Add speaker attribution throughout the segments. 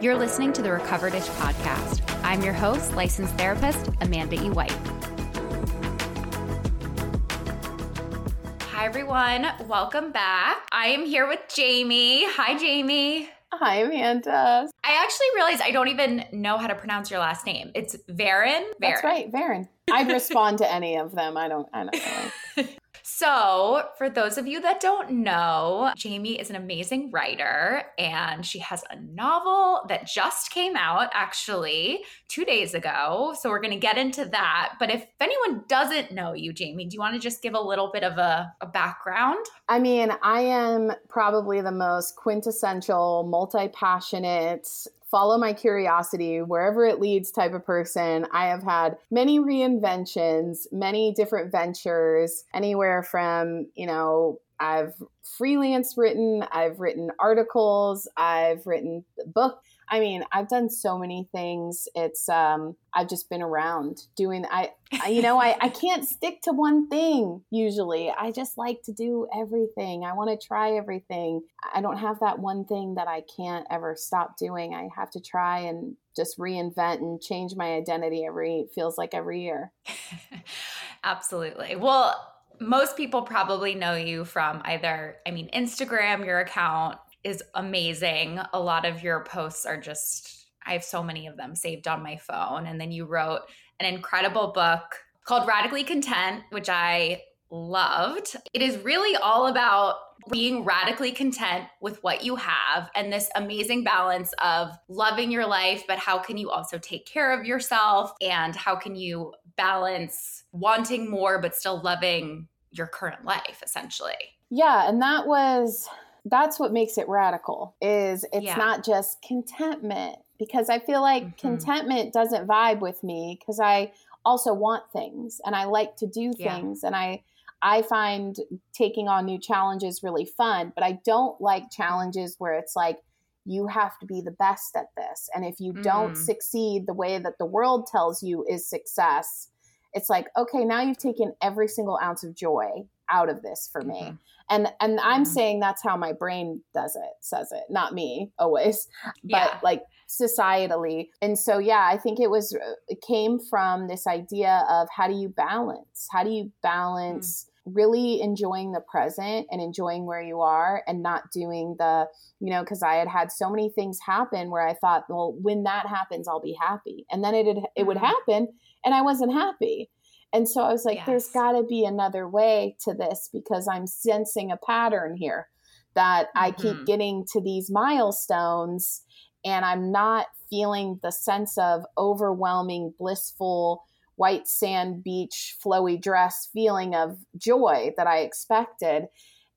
Speaker 1: You're listening to the Recover-ish podcast. I'm your host, licensed therapist Amanda E. White. Hi, everyone. Welcome back. I am here with Jamie. Hi, Jamie.
Speaker 2: Hi, Amanda.
Speaker 1: I actually realized I don't even know how to pronounce your last name. It's Varon.
Speaker 2: That's right, Varon. I'd respond to any of them. I don't. I don't know.
Speaker 1: So, for those of you that don't know, Jamie is an amazing writer and she has a novel that just came out actually two days ago. So, we're going to get into that. But if anyone doesn't know you, Jamie, do you want to just give a little bit of a, a background?
Speaker 2: I mean, I am probably the most quintessential, multi passionate, follow my curiosity wherever it leads type of person. I have had many reinventions, many different ventures, anywhere from, you know, I've freelance written, I've written articles, I've written book I mean, I've done so many things. It's um I've just been around doing I, I you know, I I can't stick to one thing usually. I just like to do everything. I want to try everything. I don't have that one thing that I can't ever stop doing. I have to try and just reinvent and change my identity every feels like every year.
Speaker 1: Absolutely. Well, most people probably know you from either, I mean, Instagram, your account, is amazing. A lot of your posts are just, I have so many of them saved on my phone. And then you wrote an incredible book called Radically Content, which I loved. It is really all about being radically content with what you have and this amazing balance of loving your life, but how can you also take care of yourself? And how can you balance wanting more, but still loving your current life, essentially?
Speaker 2: Yeah. And that was that's what makes it radical is it's yeah. not just contentment because i feel like mm-hmm. contentment doesn't vibe with me because i also want things and i like to do things yeah. and i i find taking on new challenges really fun but i don't like challenges where it's like you have to be the best at this and if you mm. don't succeed the way that the world tells you is success it's like okay now you've taken every single ounce of joy out of this for me mm-hmm. and and i'm mm-hmm. saying that's how my brain does it says it not me always but yeah. like societally and so yeah i think it was it came from this idea of how do you balance how do you balance mm-hmm. really enjoying the present and enjoying where you are and not doing the you know because i had had so many things happen where i thought well when that happens i'll be happy and then it it would mm-hmm. happen and i wasn't happy and so I was like, yes. there's got to be another way to this because I'm sensing a pattern here that mm-hmm. I keep mm-hmm. getting to these milestones and I'm not feeling the sense of overwhelming, blissful, white sand beach, flowy dress feeling of joy that I expected.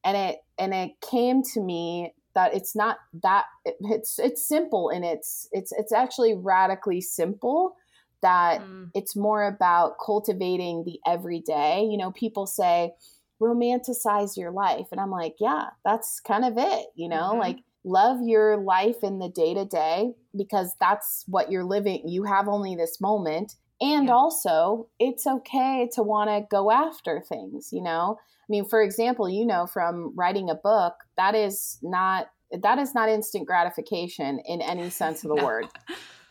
Speaker 2: And it and it came to me that it's not that it, it's it's simple and it's it's it's actually radically simple that mm. it's more about cultivating the everyday. You know, people say, romanticize your life. And I'm like, yeah, that's kind of it, you know, mm-hmm. like love your life in the day to day because that's what you're living. You have only this moment. And yeah. also, it's okay to want to go after things, you know? I mean, for example, you know, from writing a book, that is not that is not instant gratification in any sense of the no. word.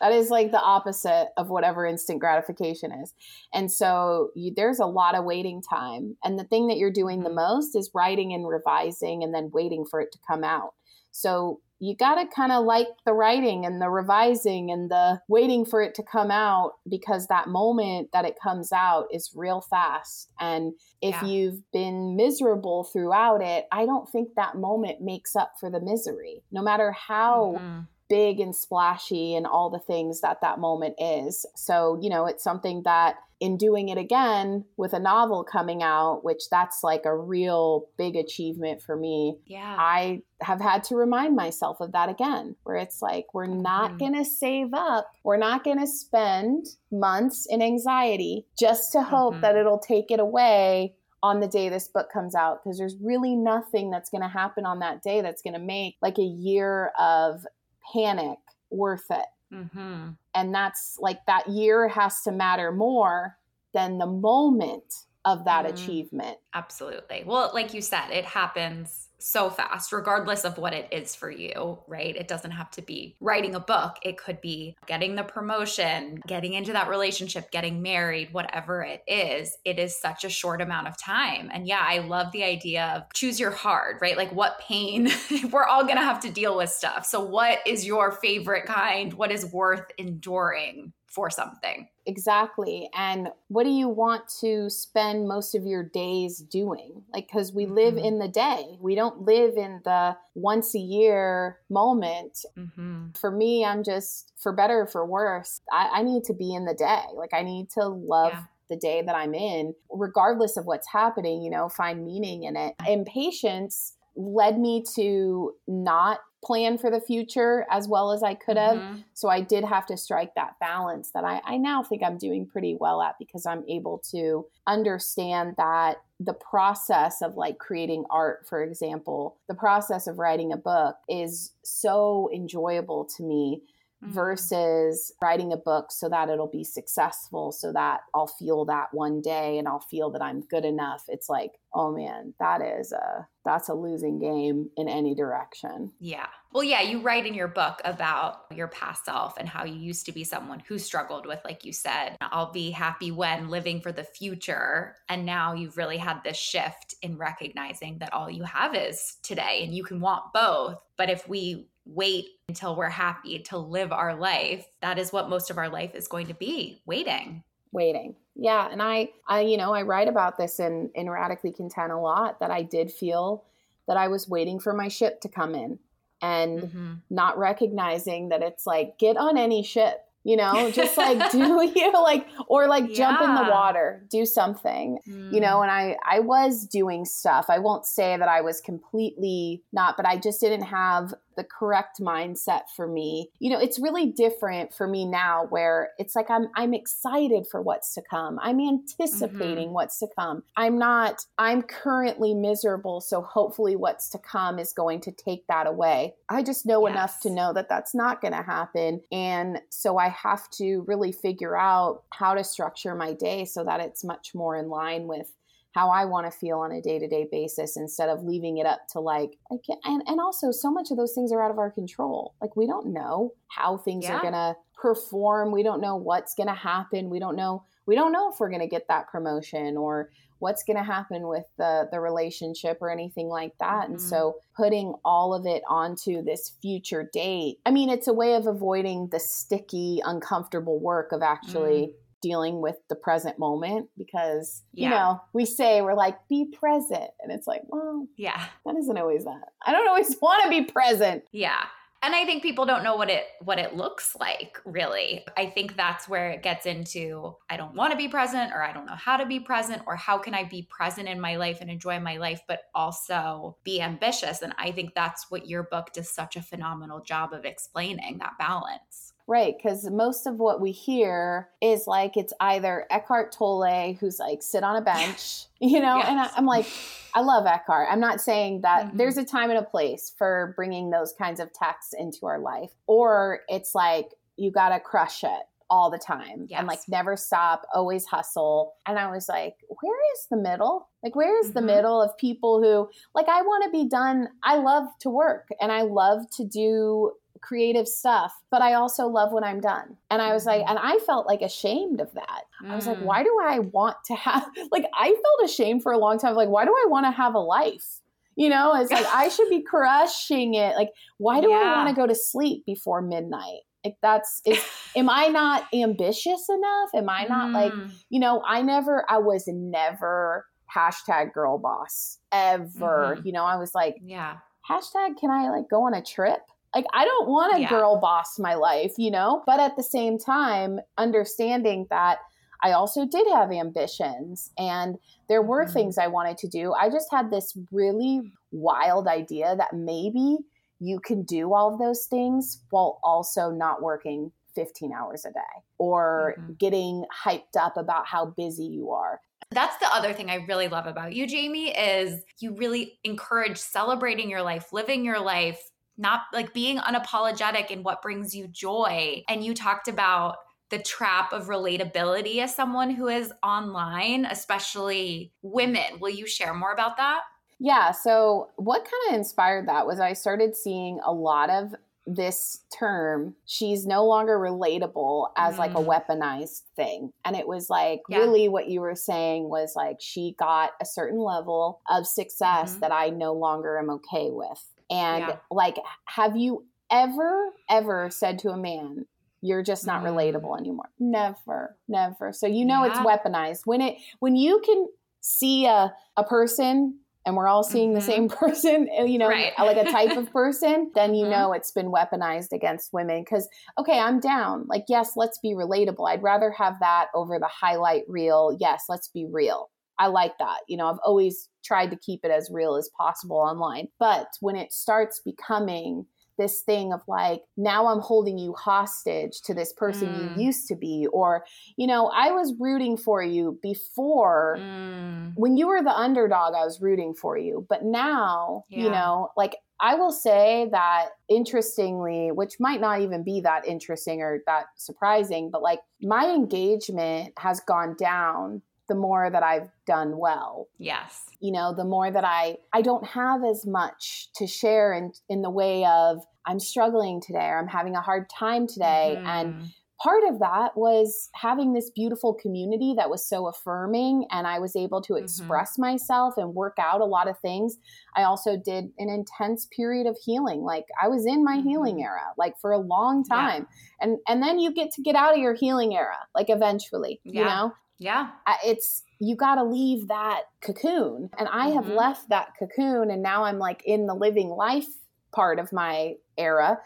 Speaker 2: That is like the opposite of whatever instant gratification is. And so you, there's a lot of waiting time. And the thing that you're doing the mm-hmm. most is writing and revising and then waiting for it to come out. So you got to kind of like the writing and the revising and the waiting for it to come out because that moment that it comes out is real fast. And if yeah. you've been miserable throughout it, I don't think that moment makes up for the misery. No matter how mm-hmm big and splashy and all the things that that moment is. So, you know, it's something that in doing it again with a novel coming out, which that's like a real big achievement for me.
Speaker 1: Yeah.
Speaker 2: I have had to remind myself of that again, where it's like, we're not mm-hmm. going to save up. We're not going to spend months in anxiety just to hope mm-hmm. that it'll take it away on the day this book comes out because there's really nothing that's going to happen on that day that's going to make like a year of panic worth it. Mm-hmm. And that's like that year has to matter more than the moment of that mm-hmm. achievement.
Speaker 1: Absolutely. Well, like you said, it happens so fast, regardless of what it is for you, right? It doesn't have to be writing a book, it could be getting the promotion, getting into that relationship, getting married, whatever it is. It is such a short amount of time. And yeah, I love the idea of choose your hard, right? Like what pain, we're all gonna have to deal with stuff. So, what is your favorite kind? What is worth enduring? For something.
Speaker 2: Exactly. And what do you want to spend most of your days doing? Like, because we live mm-hmm. in the day, we don't live in the once a year moment. Mm-hmm. For me, I'm just, for better or for worse, I, I, need to be in the day. Like, I need to love. Yeah. The day that I'm in, regardless of what's happening, you know, find meaning in it. Impatience led me to not plan for the future as well as I could have. Mm-hmm. So I did have to strike that balance that I, I now think I'm doing pretty well at because I'm able to understand that the process of like creating art, for example, the process of writing a book is so enjoyable to me mm-hmm. versus writing a book so that it'll be successful, so that I'll feel that one day and I'll feel that I'm good enough. It's like, oh man, that is a that's a losing game in any direction.
Speaker 1: Yeah. Well, yeah, you write in your book about your past self and how you used to be someone who struggled with, like you said, I'll be happy when living for the future. And now you've really had this shift in recognizing that all you have is today and you can want both. But if we wait until we're happy to live our life, that is what most of our life is going to be waiting.
Speaker 2: Waiting. Yeah. And I, I, you know, I write about this in, in Radically Content a lot that I did feel that I was waiting for my ship to come in and mm-hmm. not recognizing that it's like, get on any ship you know just like do you like or like yeah. jump in the water do something mm. you know mm. and i i was doing stuff i won't say that i was completely not but i just didn't have the correct mindset for me. You know, it's really different for me now where it's like I'm I'm excited for what's to come. I'm anticipating mm-hmm. what's to come. I'm not I'm currently miserable, so hopefully what's to come is going to take that away. I just know yes. enough to know that that's not going to happen and so I have to really figure out how to structure my day so that it's much more in line with how I want to feel on a day to day basis instead of leaving it up to like, and, and also so much of those things are out of our control. Like we don't know how things yeah. are going to perform. We don't know what's going to happen. We don't know, we don't know if we're going to get that promotion or what's going to happen with the, the relationship or anything like that. Mm-hmm. And so putting all of it onto this future date, I mean, it's a way of avoiding the sticky, uncomfortable work of actually mm dealing with the present moment because yeah. you know we say we're like be present. And it's like well
Speaker 1: yeah.
Speaker 2: that isn't always that. I don't always want to be present.
Speaker 1: Yeah. And i think people don't know what it what it looks like really. I think that's where it gets into i don't want to be present or i don't know how to be present or how can i be present in my life and enjoy my life but also be ambitious. And i think that's what your book does such a phenomenal job of explaining that balance
Speaker 2: Right, because most of what we hear is like it's either Eckhart Tolle who's like sit on a bench, you know, yes. and I, am like, I love Eckhart. I'm not saying that mm-hmm. there's a time and a place for bringing those kinds of texts into our life, or it's like you got to crush it all the time yes. and like never stop, always hustle. And I was like, where is the middle? Like, where is mm-hmm. the middle of people who, like, I want to be done? I love to work and I love to do creative stuff, but I also love when I'm done. And I was like, mm-hmm. and I felt like ashamed of that. Mm. I was like, mm. why do I want to have, like, I felt ashamed for a long time. Like, why do I want to have a life? You know, it's like I should be crushing it. Like, why do yeah. I want to go to sleep before midnight? Like that's is am I not ambitious enough? Am I not mm. like, you know, I never I was never hashtag girl boss ever. Mm-hmm. You know, I was like,
Speaker 1: yeah.
Speaker 2: Hashtag can I like go on a trip? Like, I don't want a yeah. girl boss my life, you know? But at the same time, understanding that I also did have ambitions and there were mm-hmm. things I wanted to do. I just had this really wild idea that maybe you can do all of those things while also not working 15 hours a day or mm-hmm. getting hyped up about how busy you are.
Speaker 1: That's the other thing I really love about you, Jamie, is you really encourage celebrating your life, living your life, not like being unapologetic in what brings you joy. And you talked about the trap of relatability as someone who is online, especially women. Will you share more about that?
Speaker 2: Yeah. So, what kind of inspired that was I started seeing a lot of this term, she's no longer relatable as mm. like a mm. weaponized thing. And it was like yeah. really what you were saying was like she got a certain level of success mm-hmm. that I no longer am okay with. And yeah. like, have you ever, ever said to a man, you're just not mm. relatable anymore? Never, never. So you know yeah. it's weaponized. When it when you can see a, a person and we're all seeing mm-hmm. the same person, uh, you know, right. like a type of person, then you mm-hmm. know it's been weaponized against women. Because, okay, I'm down. Like, yes, let's be relatable. I'd rather have that over the highlight reel. Yes, let's be real. I like that. You know, I've always tried to keep it as real as possible online. But when it starts becoming this thing of like now i'm holding you hostage to this person mm. you used to be or you know i was rooting for you before mm. when you were the underdog i was rooting for you but now yeah. you know like I will say that interestingly, which might not even be that interesting or that surprising, but like my engagement has gone down the more that I've done well.
Speaker 1: Yes.
Speaker 2: You know, the more that I I don't have as much to share in in the way of I'm struggling today or I'm having a hard time today mm-hmm. and part of that was having this beautiful community that was so affirming and I was able to mm-hmm. express mm-hmm. myself and work out a lot of things. I also did an intense period of healing. Like I was in my mm-hmm. healing era like for a long time. Yeah. And and then you get to get out of your healing era like eventually, yeah. you know?
Speaker 1: Yeah.
Speaker 2: It's you got to leave that cocoon. And I mm-hmm. have left that cocoon and now I'm like in the living life part of my era.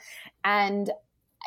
Speaker 2: And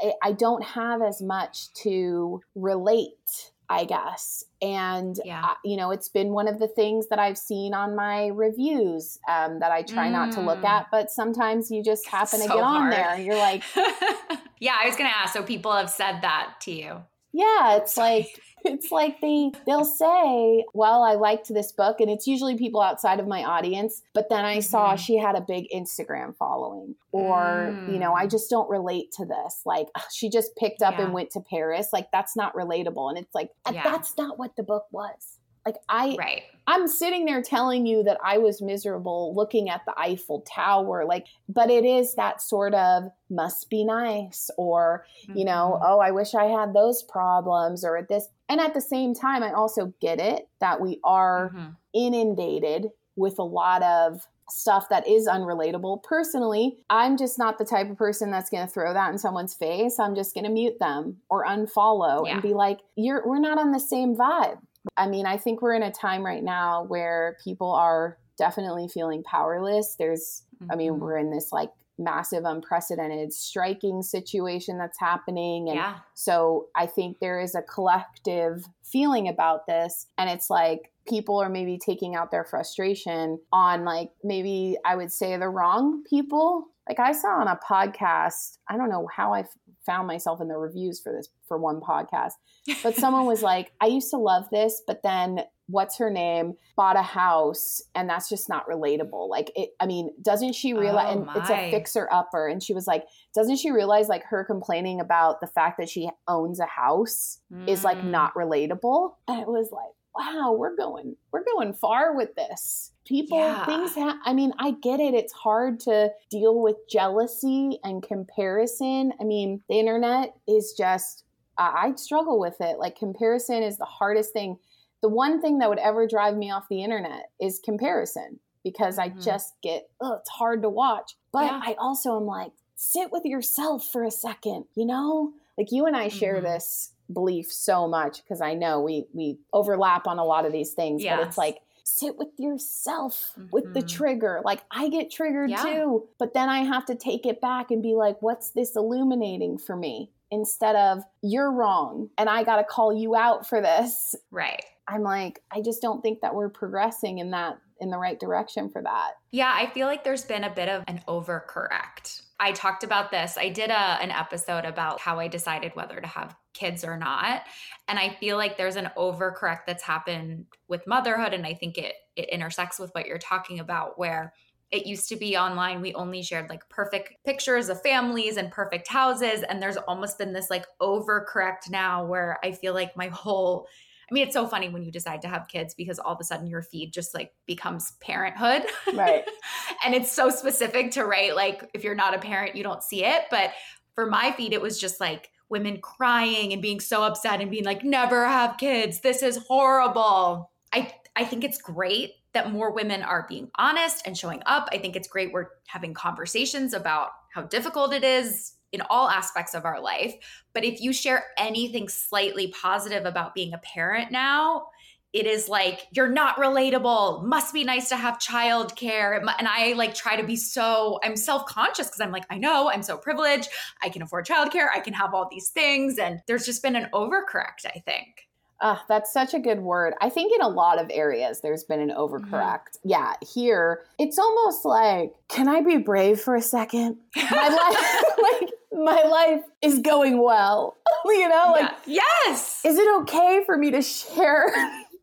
Speaker 2: I, I don't have as much to relate, I guess. And, yeah. uh, you know, it's been one of the things that I've seen on my reviews um, that I try mm. not to look mm. at, but sometimes you just happen so to get hard. on there and you're like,
Speaker 1: yeah, I was going to ask. So people have said that to you.
Speaker 2: Yeah, it's like it's like they they'll say, "Well, I liked this book," and it's usually people outside of my audience. But then I saw mm. she had a big Instagram following, or mm. you know, I mm. just don't relate to this. Like she just picked up yeah. and went to Paris. Like that's not relatable, and it's like yeah. that's not what the book was. Like I
Speaker 1: right.
Speaker 2: I'm sitting there telling you that I was miserable looking at the Eiffel Tower like but it is that sort of must be nice or mm-hmm. you know, mm-hmm. oh I wish I had those problems or at this and at the same time I also get it that we are mm-hmm. inundated with a lot of stuff that is unrelatable. Personally, I'm just not the type of person that's going to throw that in someone's face. I'm just going to mute them or unfollow yeah. and be like, "You're we're not on the same vibe." I mean, I think we're in a time right now where people are definitely feeling powerless. There's, mm-hmm. I mean, mm-hmm. we're in this like massive, unprecedented striking situation that's happening. And yeah. so I think there is a collective feeling about this. And it's like people are maybe taking out their frustration on, like, maybe I would say the wrong people. Like I saw on a podcast, I don't know how I found myself in the reviews for this for one podcast. But someone was like, I used to love this, but then what's her name bought a house and that's just not relatable like it i mean doesn't she realize oh, and it's a fixer upper and she was like doesn't she realize like her complaining about the fact that she owns a house mm. is like mm. not relatable and it was like wow we're going we're going far with this people yeah. things ha- i mean i get it it's hard to deal with jealousy and comparison i mean the internet is just uh, i struggle with it like comparison is the hardest thing the one thing that would ever drive me off the internet is comparison because mm-hmm. i just get oh it's hard to watch but yeah. i also am like sit with yourself for a second you know like you and i share mm-hmm. this belief so much because i know we we overlap on a lot of these things yes. but it's like sit with yourself mm-hmm. with the mm-hmm. trigger. Like I get triggered yeah. too, but then I have to take it back and be like, what's this illuminating for me? Instead of you're wrong and I got to call you out for this.
Speaker 1: Right.
Speaker 2: I'm like, I just don't think that we're progressing in that in the right direction for that.
Speaker 1: Yeah, I feel like there's been a bit of an overcorrect. I talked about this. I did a, an episode about how I decided whether to have kids or not. And I feel like there's an overcorrect that's happened with motherhood. And I think it it intersects with what you're talking about, where it used to be online we only shared like perfect pictures of families and perfect houses and there's almost been this like overcorrect now where i feel like my whole I mean, it's so funny when you decide to have kids because all of a sudden your feed just like becomes parenthood.
Speaker 2: Right.
Speaker 1: and it's so specific to, right? Like if you're not a parent, you don't see it. But for my feed, it was just like women crying and being so upset and being like, never have kids. This is horrible. I, I think it's great that more women are being honest and showing up. I think it's great we're having conversations about how difficult it is in all aspects of our life. But if you share anything slightly positive about being a parent now, it is like you're not relatable. Must be nice to have childcare. And i like try to be so i'm self-conscious because i'm like i know i'm so privileged. I can afford childcare. I can have all these things. And there's just been an overcorrect i think
Speaker 2: uh, that's such a good word. I think in a lot of areas there's been an overcorrect. Mm-hmm. Yeah, here it's almost like, can I be brave for a second? My life, like my life is going well. you know, like
Speaker 1: yeah. yes.
Speaker 2: Is it okay for me to share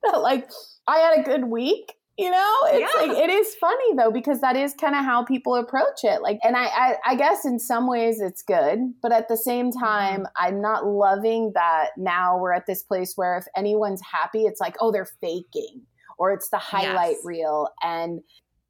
Speaker 2: that like I had a good week? You know, it's yeah. like it is funny though because that is kind of how people approach it. Like, and I, I, I, guess in some ways it's good, but at the same mm-hmm. time, I'm not loving that. Now we're at this place where if anyone's happy, it's like, oh, they're faking, or it's the highlight yes. reel. And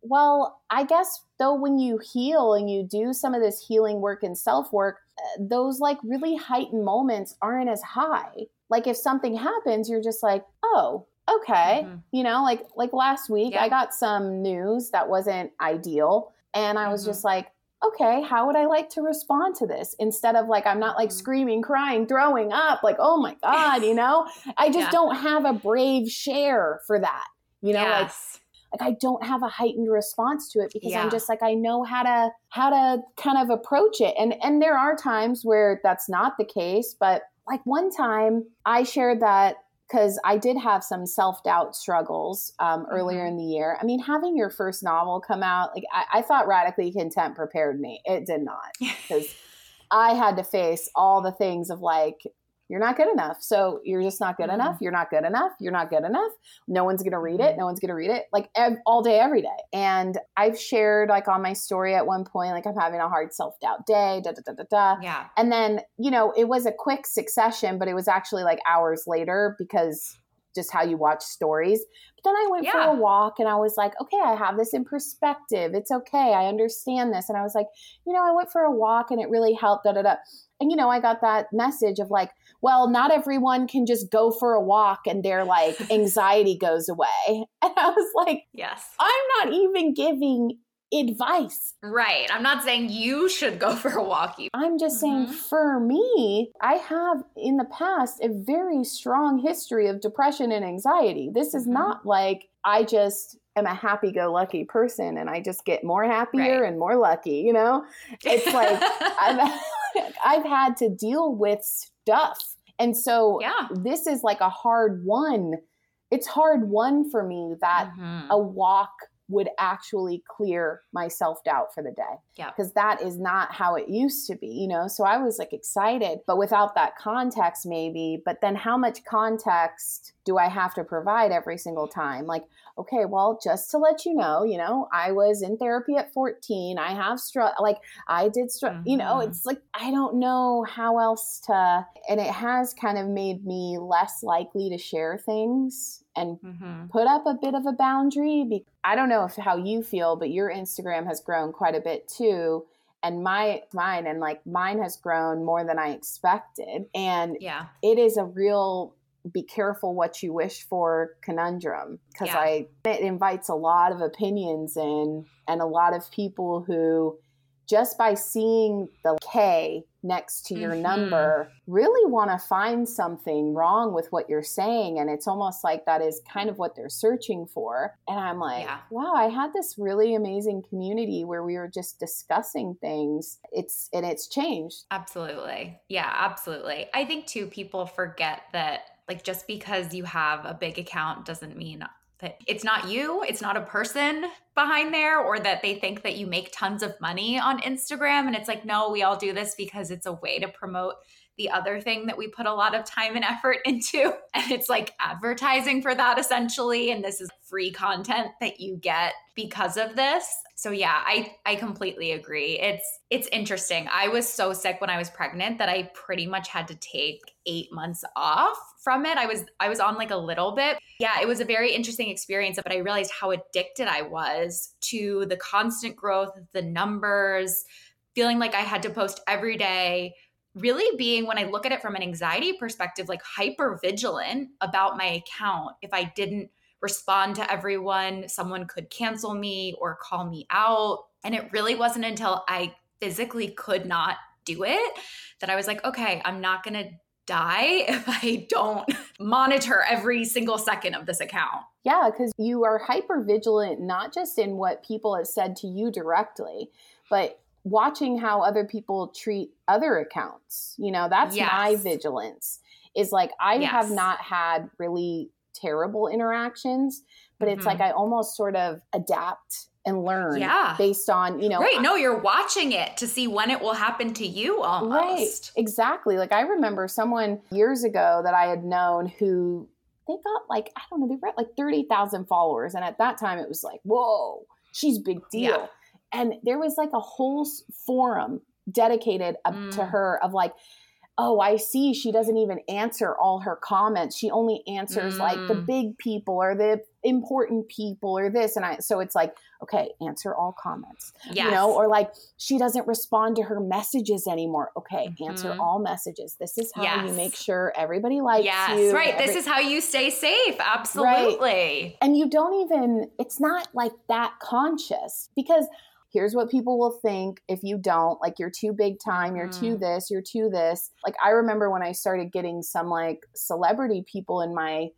Speaker 2: well, I guess though, when you heal and you do some of this healing work and self work, uh, those like really heightened moments aren't as high. Like if something happens, you're just like, oh, okay mm-hmm. you know like like last week yeah. i got some news that wasn't ideal and i was mm-hmm. just like okay how would i like to respond to this instead of like i'm not like mm-hmm. screaming crying throwing up like oh my god you know i just yeah. don't have a brave share for that you know yes. like like i don't have a heightened response to it because yeah. i'm just like i know how to how to kind of approach it and and there are times where that's not the case but like one time i shared that because I did have some self doubt struggles um, earlier mm-hmm. in the year. I mean, having your first novel come out, like I, I thought Radically Content prepared me. It did not because I had to face all the things of like, you're not good enough. So you're just not good mm-hmm. enough. You're not good enough. You're not good enough. No one's going to read it. Mm-hmm. No one's going to read it like ev- all day, every day. And I've shared like on my story at one point, like I'm having a hard self doubt day, da da da da da.
Speaker 1: Yeah.
Speaker 2: And then, you know, it was a quick succession, but it was actually like hours later because just how you watch stories. But then I went yeah. for a walk and I was like, okay, I have this in perspective. It's okay. I understand this. And I was like, you know, I went for a walk and it really helped, da da da. And, you know, I got that message of like, well, not everyone can just go for a walk and their like anxiety goes away. And I was like,
Speaker 1: yes,
Speaker 2: I'm not even giving advice.
Speaker 1: Right. I'm not saying you should go for a walk.
Speaker 2: I'm just mm-hmm. saying for me, I have in the past a very strong history of depression and anxiety. This is mm-hmm. not like I just am a happy go lucky person and I just get more happier right. and more lucky, you know? It's like I've I've had to deal with stuff. And so
Speaker 1: yeah.
Speaker 2: this is like a hard one. It's hard one for me that mm-hmm. a walk would actually clear my self doubt for the day.
Speaker 1: Yeah.
Speaker 2: Because that is not how it used to be, you know? So I was like excited, but without that context, maybe. But then how much context do I have to provide every single time? Like, okay, well, just to let you know, you know, I was in therapy at 14. I have struck, like, I did struck, mm-hmm. you know, mm-hmm. it's like, I don't know how else to, and it has kind of made me less likely to share things and mm-hmm. put up a bit of a boundary. I don't know if how you feel, but your Instagram has grown quite a bit too. And my mine and like mine has grown more than I expected. And
Speaker 1: yeah,
Speaker 2: it is a real be careful what you wish for conundrum because yeah. I it invites a lot of opinions in and a lot of people who just by seeing the K next to your mm-hmm. number really want to find something wrong with what you're saying and it's almost like that is kind of what they're searching for. And i'm like yeah. wow i had this really amazing community where we were just discussing things. It's and it's changed.
Speaker 1: Absolutely. Yeah absolutely. I think too people forget that like just because you have a big account doesn't mean that it's not you, it's not a person behind there, or that they think that you make tons of money on Instagram. And it's like, no, we all do this because it's a way to promote the other thing that we put a lot of time and effort into. And it's like advertising for that essentially. And this is free content that you get because of this. So yeah, I I completely agree. It's it's interesting. I was so sick when I was pregnant that I pretty much had to take 8 months off from it. I was I was on like a little bit. Yeah, it was a very interesting experience, but I realized how addicted I was to the constant growth, the numbers, feeling like I had to post every day, really being when I look at it from an anxiety perspective like hyper vigilant about my account if I didn't respond to everyone. Someone could cancel me or call me out. And it really wasn't until I physically could not do it that I was like, okay, I'm not going to die if I don't monitor every single second of this account.
Speaker 2: Yeah, because you are hyper vigilant, not just in what people have said to you directly, but watching how other people treat other accounts. You know, that's yes. my vigilance. Is like I yes. have not had really terrible interactions, but it's mm-hmm. like I almost sort of adapt and learn yeah. based on, you know.
Speaker 1: Right. No, you're watching it to see when it will happen to you almost. Right.
Speaker 2: Exactly. Like I remember someone years ago that I had known who they got like, I don't know, they were at like 30,000 followers. And at that time it was like, whoa, she's big deal. Yeah. And there was like a whole forum dedicated mm. to her of like, oh, I see she doesn't even answer all her comments. She only answers mm. like the mm. big people or the important people or this. And I, so it's like, okay, answer all comments, yes. you know, or like she doesn't respond to her messages anymore. Okay, mm-hmm. answer all messages. This is how yes. you make sure everybody likes yes, you.
Speaker 1: Right. Every- this is how you stay safe. Absolutely. Right.
Speaker 2: And you don't even, it's not like that conscious because here's what people will think if you don't like you're too big time you're mm. too this you're too this like i remember when i started getting some like celebrity people in my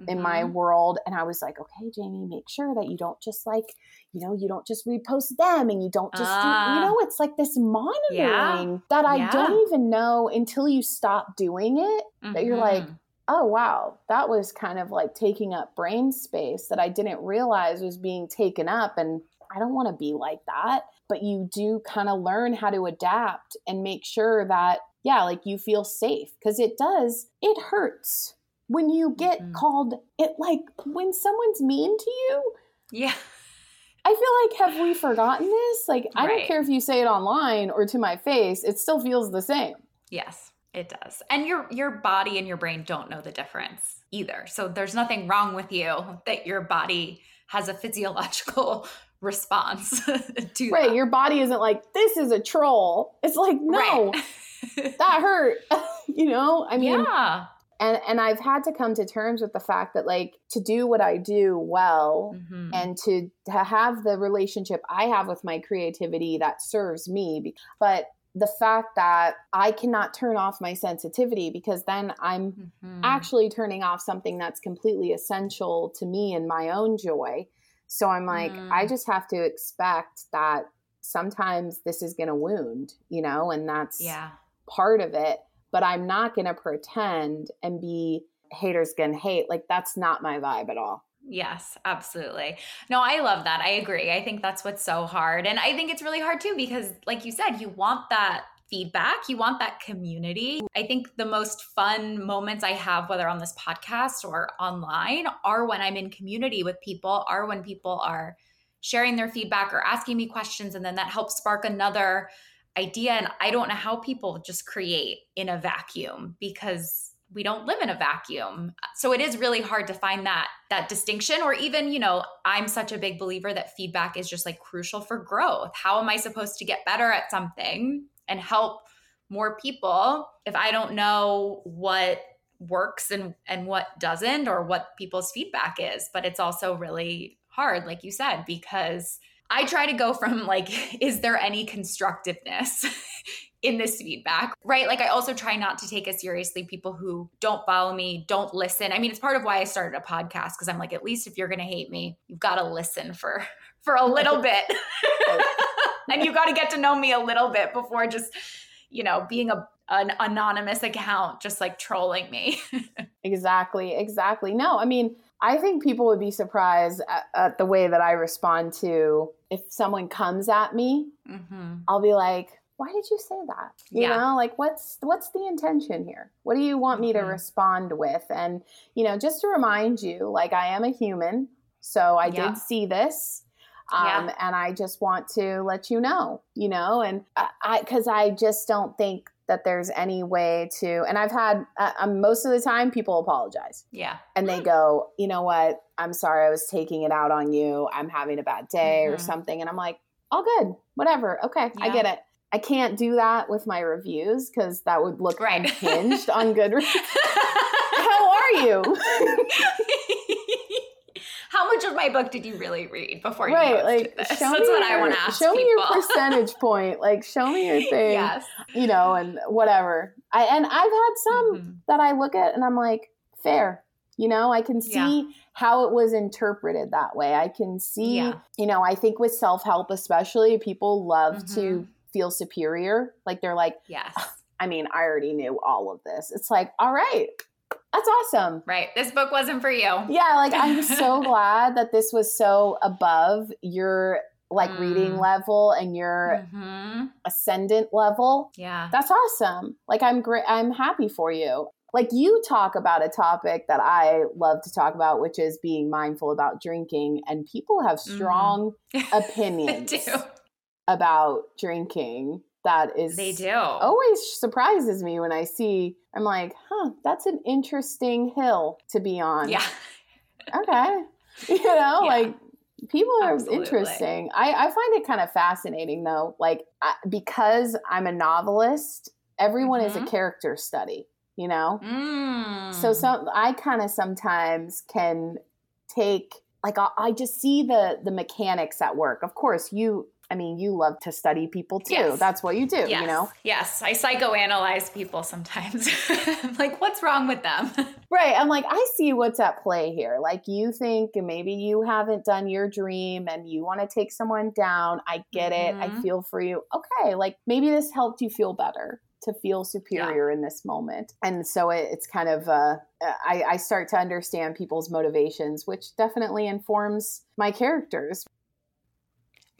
Speaker 2: mm-hmm. in my mm-hmm. world and i was like okay jamie make sure that you don't just like you know you don't just repost them and you don't just uh, do, you ah. know it's like this monitoring yeah. that i yeah. don't even know until you stop doing it mm-hmm. that you're like mm-hmm. oh wow that was kind of like taking up brain space that i didn't realize was being taken up and I don't want to be like that. But you do kind of learn how to adapt and make sure that, yeah, like you feel safe because it does, it hurts when you get mm-hmm. called it like when someone's mean to you.
Speaker 1: Yeah.
Speaker 2: I feel like have we forgotten this? Like I right. don't care if you say it online or to my face, it still feels the same.
Speaker 1: Yes, it does. And your your body and your brain don't know the difference either. So there's nothing wrong with you that your body has a physiological response to
Speaker 2: right that. your body isn't like this is a troll it's like no right. that hurt you know i mean yeah and and i've had to come to terms with the fact that like to do what i do well mm-hmm. and to to have the relationship i have with my creativity that serves me but the fact that I cannot turn off my sensitivity because then I'm mm-hmm. actually turning off something that's completely essential to me and my own joy. So I'm like, mm. I just have to expect that sometimes this is going to wound, you know, and that's yeah. part of it. But I'm not going to pretend and be haters gonna hate. Like, that's not my vibe at all.
Speaker 1: Yes, absolutely. No, I love that. I agree. I think that's what's so hard. And I think it's really hard too because, like you said, you want that feedback. You want that community. I think the most fun moments I have, whether on this podcast or online, are when I'm in community with people, are when people are sharing their feedback or asking me questions. And then that helps spark another idea. And I don't know how people just create in a vacuum because we don't live in a vacuum so it is really hard to find that that distinction or even you know i'm such a big believer that feedback is just like crucial for growth how am i supposed to get better at something and help more people if I don't know what works and and what doesn't or what people's feedback is but it's also really hard like you said because I try to go from like is there any constructiveness in this feedback, right? Like, I also try not to take as seriously people who don't follow me, don't listen. I mean, it's part of why I started a podcast because I'm like, at least if you're going to hate me, you've got to listen for for a little bit. Oh, and you got to get to know me a little bit before just, you know, being a an anonymous account just like trolling me.
Speaker 2: exactly, exactly. No, I mean, I think people would be surprised at, at, the way that I respond to if someone comes at me. Mm-hmm. I'll be like, why did you say that? You
Speaker 1: Yeah.
Speaker 2: know, like what's what's the intention here? What do you want me to
Speaker 1: Mhm.
Speaker 2: respond with? And you know, just to remind you, like I am a human, so I
Speaker 1: Yeah.
Speaker 2: did see this. Um,
Speaker 1: Yeah.
Speaker 2: and I just want to let you know, you know, and I, because I, just don't think that there's any way to, and I've had, uh, um, most of the time people apologize
Speaker 1: Yeah.
Speaker 2: and they go, you know what? I'm sorry, I was taking it out on you. I'm having a bad day or
Speaker 1: Mhm.
Speaker 2: something. And I'm like, all good, whatever. Okay, I get it. I can't do that with my reviews because that would look
Speaker 1: Right.
Speaker 2: unhinged on Goodreads. How are you?
Speaker 1: How much of my book did you really read before you
Speaker 2: right,
Speaker 1: posted
Speaker 2: like
Speaker 1: this?
Speaker 2: show
Speaker 1: That's
Speaker 2: me
Speaker 1: what
Speaker 2: your,
Speaker 1: I want to ask
Speaker 2: show me your percentage point. Like show me your thing.
Speaker 1: yes.
Speaker 2: you know, and whatever. I and I've had some
Speaker 1: Mhm.
Speaker 2: that I look at and I'm like, fair. You know, I can see
Speaker 1: Yeah.
Speaker 2: how it was interpreted that way. I can see,
Speaker 1: Yeah.
Speaker 2: you know, I think with self help, especially, people love
Speaker 1: Mhm.
Speaker 2: to feel superior. Like they're like,
Speaker 1: Yes.
Speaker 2: I mean, I already knew all of this. It's like, all right, that's awesome.
Speaker 1: Right. This book wasn't for you.
Speaker 2: Yeah, like I'm so glad that this was so above your like reading
Speaker 1: Mm.
Speaker 2: level and your
Speaker 1: hmm
Speaker 2: ascendant level.
Speaker 1: Yeah.
Speaker 2: That's awesome. Like I'm great. I'm happy for you. Like you talk about a topic that I love to talk about, which is being mindful about drinking, and people have
Speaker 1: Mhm.
Speaker 2: strong
Speaker 1: They
Speaker 2: opinions about drinking. That is
Speaker 1: They do.
Speaker 2: always surprises me when I see. I'm like, huh, that's an interesting hill to be on.
Speaker 1: Yeah.
Speaker 2: Okay. You know,
Speaker 1: Yeah.
Speaker 2: like people are
Speaker 1: Absolutely.
Speaker 2: interesting. I, I find it kind of fascinating though. Like I, because I'm a novelist, everyone is a
Speaker 1: Mhm.
Speaker 2: character study, you know?
Speaker 1: Mm.
Speaker 2: So some I kind of sometimes can take like I, I just see the the mechanics at work. Of course, you I mean, you love to study people too.
Speaker 1: Yes.
Speaker 2: That's what you do,
Speaker 1: Yes.
Speaker 2: you know?
Speaker 1: Yes. I psychoanalyze people sometimes. I'm like, what's wrong with them?
Speaker 2: Right. I'm like, I see what's at play here. Like, you think maybe you haven't done your dream and you want to take someone down. I get it. I
Speaker 1: Mhm.
Speaker 2: feel for you. Okay. Like, maybe this helped you feel better to feel superior in this moment. And so it, it's kind of, uh, I, I start to understand people's motivations, which definitely informs my characters.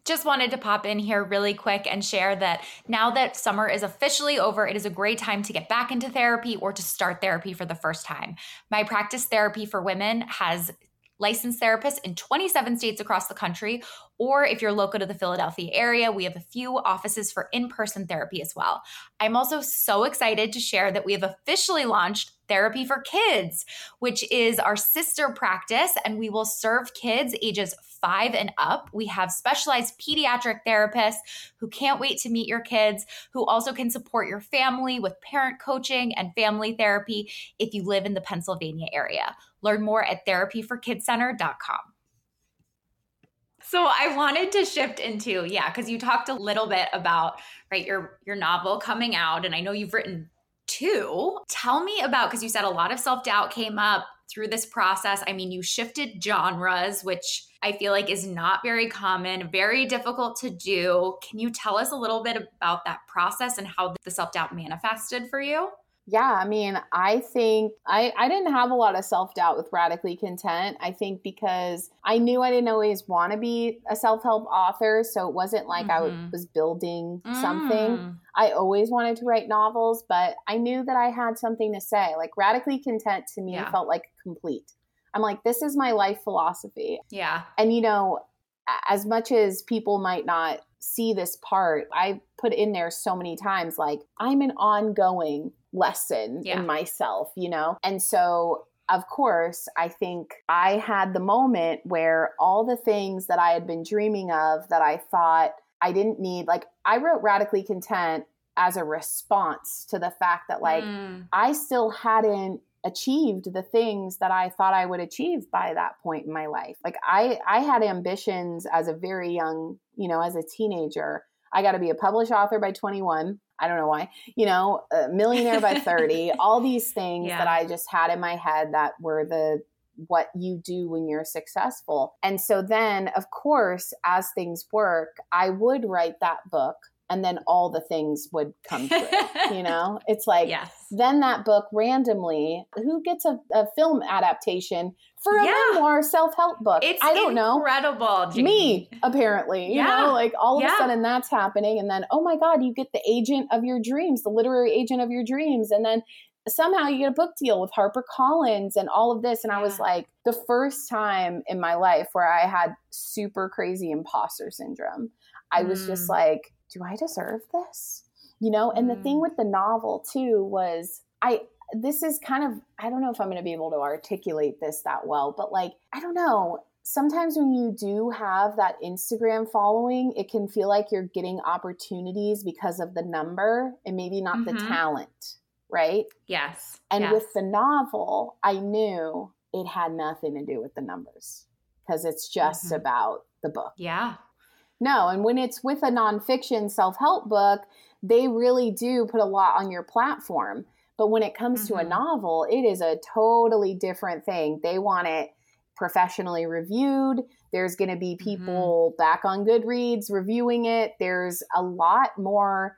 Speaker 1: Just wanted to pop in here really quick and share that now that summer is officially over, it is a great time to get back into therapy or to start therapy for the first time. My practice therapy for women has licensed therapists in 27 states across the country. Or if you're local to the Philadelphia area, we have a few offices for in person therapy as well. I'm also so excited to share that we have officially launched Therapy for Kids, which is our sister practice, and we will serve kids ages five and up. We have specialized pediatric therapists who can't wait to meet your kids, who also can support your family with parent coaching and family therapy if you live in the Pennsylvania area. Learn more at therapyforkidcenter.com. So I wanted to shift into yeah, because you talked a little bit about right your your novel coming out, and I know you've written two. Tell me about because you said a lot of self doubt came up through this process. I mean, you shifted genres, which I feel like is not very common, very difficult to do. Can you tell us a little bit about that process and how the self doubt manifested for you?
Speaker 2: Yeah, I mean, I think I, I didn't have a lot of self doubt with Radically Content. I think because I knew I didn't always want to be a self help author. So it wasn't like I
Speaker 1: Mhm.
Speaker 2: was building something.
Speaker 1: Mm.
Speaker 2: I always wanted to write novels, but I knew that I had something to say. Like Radically Content to me
Speaker 1: Yeah.
Speaker 2: felt like complete. I'm like, this is my life philosophy.
Speaker 1: Yeah.
Speaker 2: And you know, as much as people might not see this part, I put in there so many times like I'm an ongoing lesson
Speaker 1: Yeah.
Speaker 2: in myself, you know? And so of course, I think I had the moment where all the things that I had been dreaming of that I thought I didn't need, like I wrote Radically Content as a response to the fact that like
Speaker 1: Mm.
Speaker 2: I still hadn't achieved the things that I thought I would achieve by that point in my life. Like I I had ambitions as a very young, you know, as a teenager. I got to be a published author by 21. I don't know why. You know, a millionaire by 30. all these things
Speaker 1: Yeah.
Speaker 2: that I just had in my head that were the what you do when you're successful. And so then, of course, as things work, I would write that book and then all the things would come through. you know, it's like
Speaker 1: yes.
Speaker 2: then that book randomly, who gets a, a film adaptation for a yeah. memoir self help book?
Speaker 1: It's
Speaker 2: I don't know.
Speaker 1: Incredible,
Speaker 2: me apparently. Yeah. You know, like all of yeah. a sudden that's happening, and then oh my god, you get the agent of your dreams, the literary agent of your dreams, and then somehow you get a book deal with HarperCollins and all of this. And I was like, the first time in my life where I had super crazy imposter syndrome, I was just mm. like, do I deserve this? You know, and mm. the thing mm. with the novel too was I this is kind of I don't know if I'm going to be able to articulate this that well, but like I don't know, sometimes when you do have that Instagram following, it can feel like you're getting opportunities because of the number and maybe not mm-hmm. the talent, right?
Speaker 1: Yes.
Speaker 2: And
Speaker 1: yes.
Speaker 2: with the novel, I knew it had nothing to do with the numbers because it's just mm-hmm. about the book.
Speaker 1: Yeah.
Speaker 2: No, and when it's with a nonfiction self help book, they really do put a lot on your platform. But when it comes mm-hmm. to a mm-hmm. novel, it is a totally different thing. They want it professionally reviewed. There's going to be mm-hmm. people mm-hmm. back on Goodreads reviewing it. There's a lot more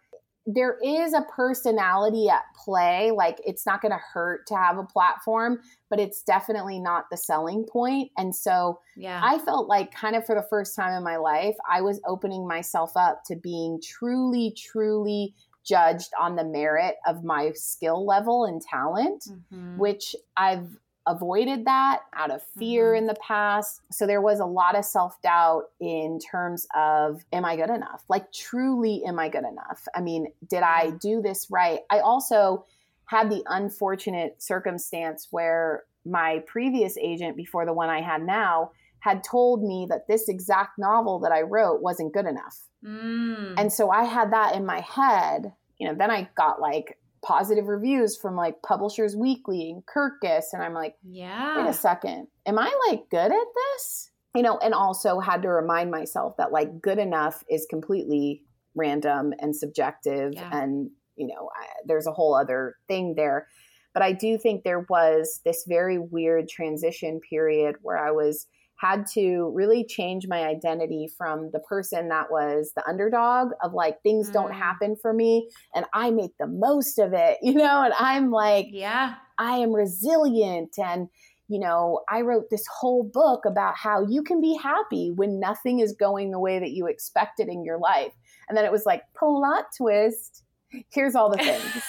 Speaker 2: there is a personality at play. Like it's not going to hurt to have a platform, but it's definitely not the selling point. And so
Speaker 1: yeah.
Speaker 2: I felt like, kind of for the first time in my life, I was opening myself up to being truly, truly judged on the merit of my skill level and talent, mm-hmm. which I've avoided that out of fear mm-hmm. in the past. So there was a lot of self doubt in terms of, am I good enough? Like, truly, am I good enough? I mean, did I do this right? I also had the unfortunate circumstance where my previous agent, before the one I had now, had told me that this exact novel that I wrote wasn't good enough. Mm. And so I had that in my head. You know, then I got like positive reviews from like Publishers Weekly and Kirkus. And I'm like,
Speaker 1: yeah,
Speaker 2: wait a second. Am I like good at this? You know, and also had to remind myself that like good enough is completely random and subjective. Yeah. And, you know, I, there's a whole other thing there. But I do think there was this very weird transition period where I was had to really change my identity from the person that was the underdog of like things mm. don't happen for me and I make the most of it, you know, and I'm like,
Speaker 1: yeah,
Speaker 2: I am resilient and you know, I wrote this whole book about how you can be happy when nothing is going the way that you expected in your life. And then it was like, plot twist, here's all the things.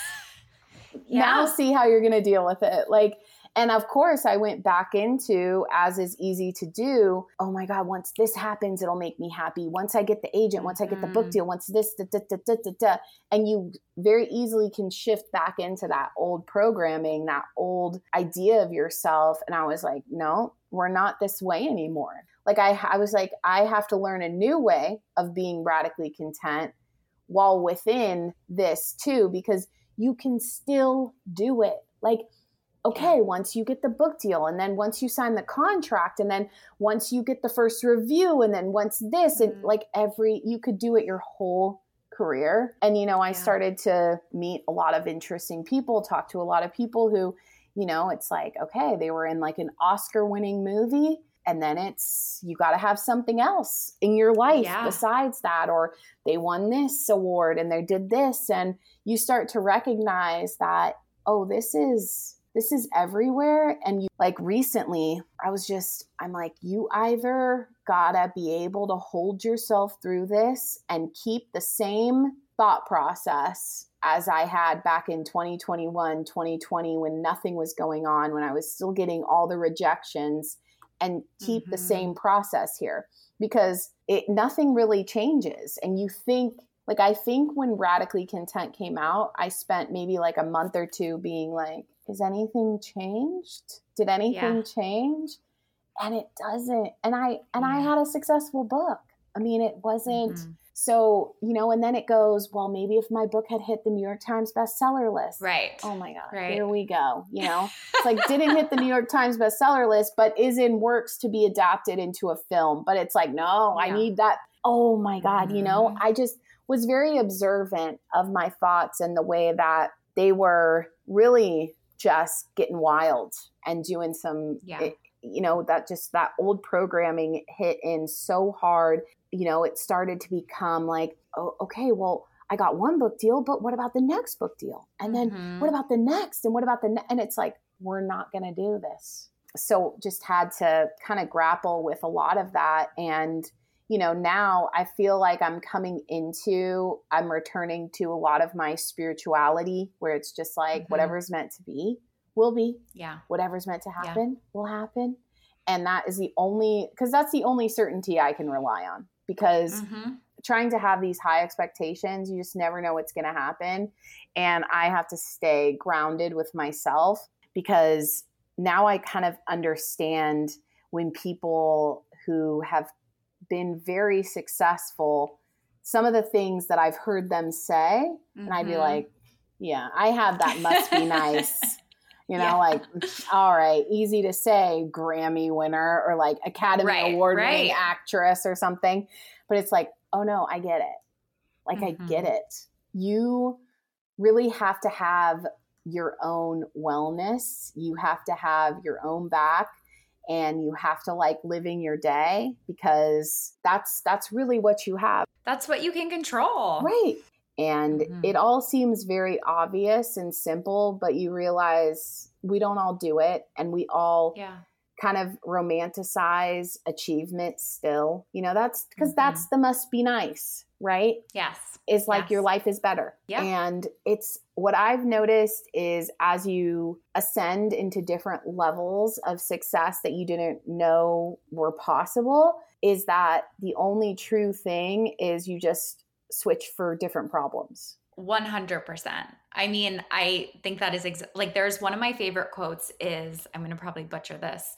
Speaker 2: yeah. Now see how you're going to deal with it. Like, and of course, I went back into, as is easy to do, oh my God, once this happens, it'll make me happy. Once I get the agent, once I get the book mm. deal, once this, da, da, da, da, da, da. and you very easily can shift back into that old programming, that old idea of yourself. And I was like, no, we're not this way anymore. Like I, I was like, I have to learn a new way of being radically content while within this too, because you can still do it. Like okay, once you get the book deal, and then once you sign the contract, and then once you get the first review, and then once this, mm-hmm. and like every, you could do it your whole career. And, you know, I yeah. started to meet a lot of interesting people, talk to a lot of people who, you know, it's like, okay, they were in like an Oscar winning movie. And then it's, you got to have something else in your life yeah. besides that. Or they won this award and they did this. And you start to recognize that, oh, this is, this is everywhere. And you, like recently, I was just, I'm like, you either gotta be able to hold yourself through this and keep the same thought process as I had back in 2021, 2020, when nothing was going on, when I was still getting all the rejections, and keep mm-hmm. the same process here because it nothing really changes. And you think like I think when Radically Content came out, I spent maybe like a month or two being like, is anything changed? Did anything yeah. change? And it doesn't. And I and yeah. I had a successful book. I mean, it wasn't mm-hmm. so, you know, and then it goes, well, maybe if my book had hit the New York Times bestseller list.
Speaker 1: Right.
Speaker 2: Oh my God.
Speaker 1: Right.
Speaker 2: Here we go. You know, it's like didn't hit the New York Times bestseller list, but is in works to be adapted into a film. But it's like, no, yeah. I need that. Oh my God. Mm-hmm. You know, mm-hmm. I just was very observant of my thoughts and the way that they were really just getting wild and doing some
Speaker 1: yeah.
Speaker 2: It, you know that just that old programming hit in so hard you know it started to become like oh, okay well I got one book deal, but what about the next book deal? And then mm-hmm. what about the next? And what about the ne-? and it's like we're not going to do this. So just had to kind of grapple with a lot of that and you know, now I feel like I'm coming into, I'm returning to a lot of my spirituality where it's just like mm-hmm. whatever's meant to be will be.
Speaker 1: Yeah.
Speaker 2: Whatever's meant to happen yeah. will happen. And that is the only, because that's the only certainty I can rely on because mm-hmm. trying to have these high expectations, you just never know what's going to happen. And I have to stay grounded with myself because now I kind of understand when people who have been very successful, some of the things that I've heard them say, mm-hmm. and I'd be mm-hmm. like, yeah, I have that must be nice. You know, yeah. like, all right, easy to say, Grammy winner or like Academy right, Award winning right. actress or something. But it's like, oh no, I get it. Like, mm-hmm. I get mm-hmm. it. You really have to have your own wellness. You have to have your own back and you have to like living your day because that's that's really what you have
Speaker 1: that's what you can control
Speaker 2: right and mm-hmm. it all seems very obvious and simple but you realize we don't all do it and we all
Speaker 1: yeah
Speaker 2: kind of romanticize achievement still you know that's because mm-hmm. that's the must be nice right
Speaker 1: yes
Speaker 2: is like
Speaker 1: yes.
Speaker 2: your life is better
Speaker 1: yeah.
Speaker 2: and it's what I've noticed is as you ascend into different levels of success that you didn't know were possible, is that the only true thing is you just switch for different problems.
Speaker 1: 100%. I mean, I think that is ex- like there's one of my favorite quotes is I'm going to probably butcher this.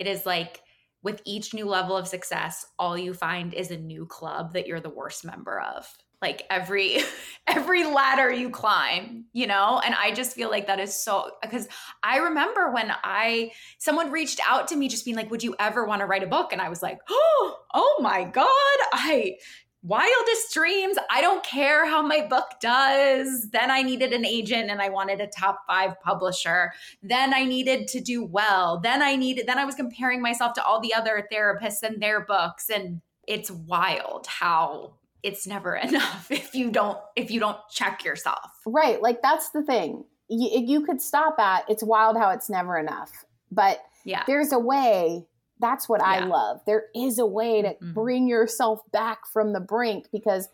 Speaker 1: It is like with each new level of success, all you find is a new club that you're the worst member of like every every ladder you climb you know? And i just feel like that is so because i remember when i someone reached out to me just being like would you ever want to write a book? And i was like oh oh my god i wildest dreams. I don't care how my book does. Then i needed an agent and i wanted a top 5 publisher. Then i needed to do well. Then i needed then i was comparing myself to all the other therapists and their books. And it's wild how it's never enough if you don't if you don't check yourself
Speaker 2: right like that's the thing you, you could stop at it's wild how it's never enough but
Speaker 1: yeah
Speaker 2: there's a way that's what yeah. i love there is a way to mm-hmm. bring yourself back from the brink because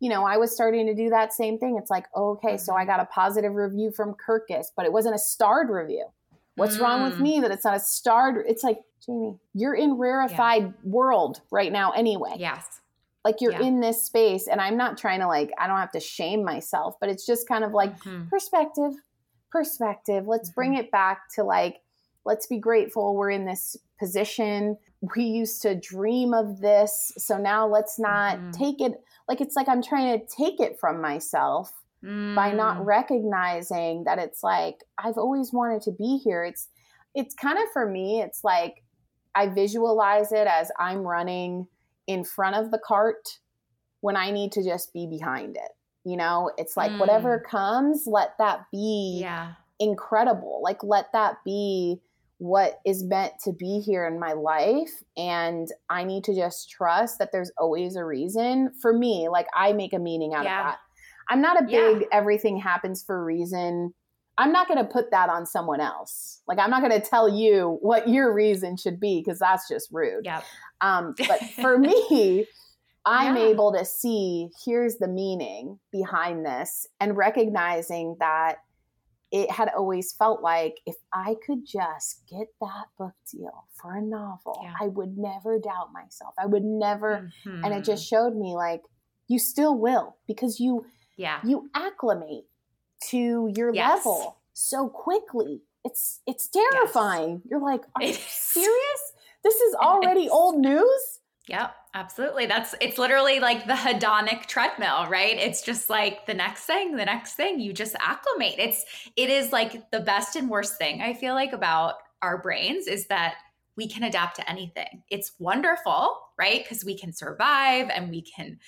Speaker 2: you know i was starting to do that same thing it's like okay mm-hmm. so i mm-hmm. got a positive review from kirkus but it wasn't a starred review what's mm. wrong with mm. me that it's not a starred it's like jamie you're in rarefied yeah. world right now anyway
Speaker 1: yes
Speaker 2: like you're yeah. in this space and i'm not trying to like i don't have to shame myself but it's just kind of like mm-hmm. perspective perspective let's mm-hmm. bring it back to like let's be grateful we're in this position we used to dream of this so now let's not mm-hmm. take it like it's like i'm trying to take it from myself by not mm. recognizing that it's like i've always wanted to be here it's it's kind of for me it's like i visualize it as i'm running in front of the cart when I need to just be behind it. You know, it's like mm. whatever comes, let that be
Speaker 1: yeah.
Speaker 2: incredible. Like, let that be what is meant to be here in my life. And I need to just trust that there's always a reason for me. Like, I make a meaning out yeah. of that. I'm not a big yeah. everything happens for a reason. I'm not going to put that on someone else. Like, I'm not going to tell you what your reason should be because that's just rude.
Speaker 1: Yeah.
Speaker 2: Um, but for me, I'm yeah. able to see here's the meaning behind this and recognizing that it had always felt like if I could just get that book deal for a novel, yeah. I would never doubt myself. I would never mm-hmm. and it just mm-hmm. showed me like you still will because you
Speaker 1: yeah.
Speaker 2: you acclimate to your yes. level so quickly. It's it's terrifying. Yes. You're like, are you serious? This is already old news?
Speaker 1: Yep, absolutely. That's it's literally like the hedonic treadmill, right? It's just like the next thing, the next thing, you just acclimate. It's it is like the best and worst thing I feel like about our brains is that we can adapt to anything. It's wonderful, right? Because we can survive and we can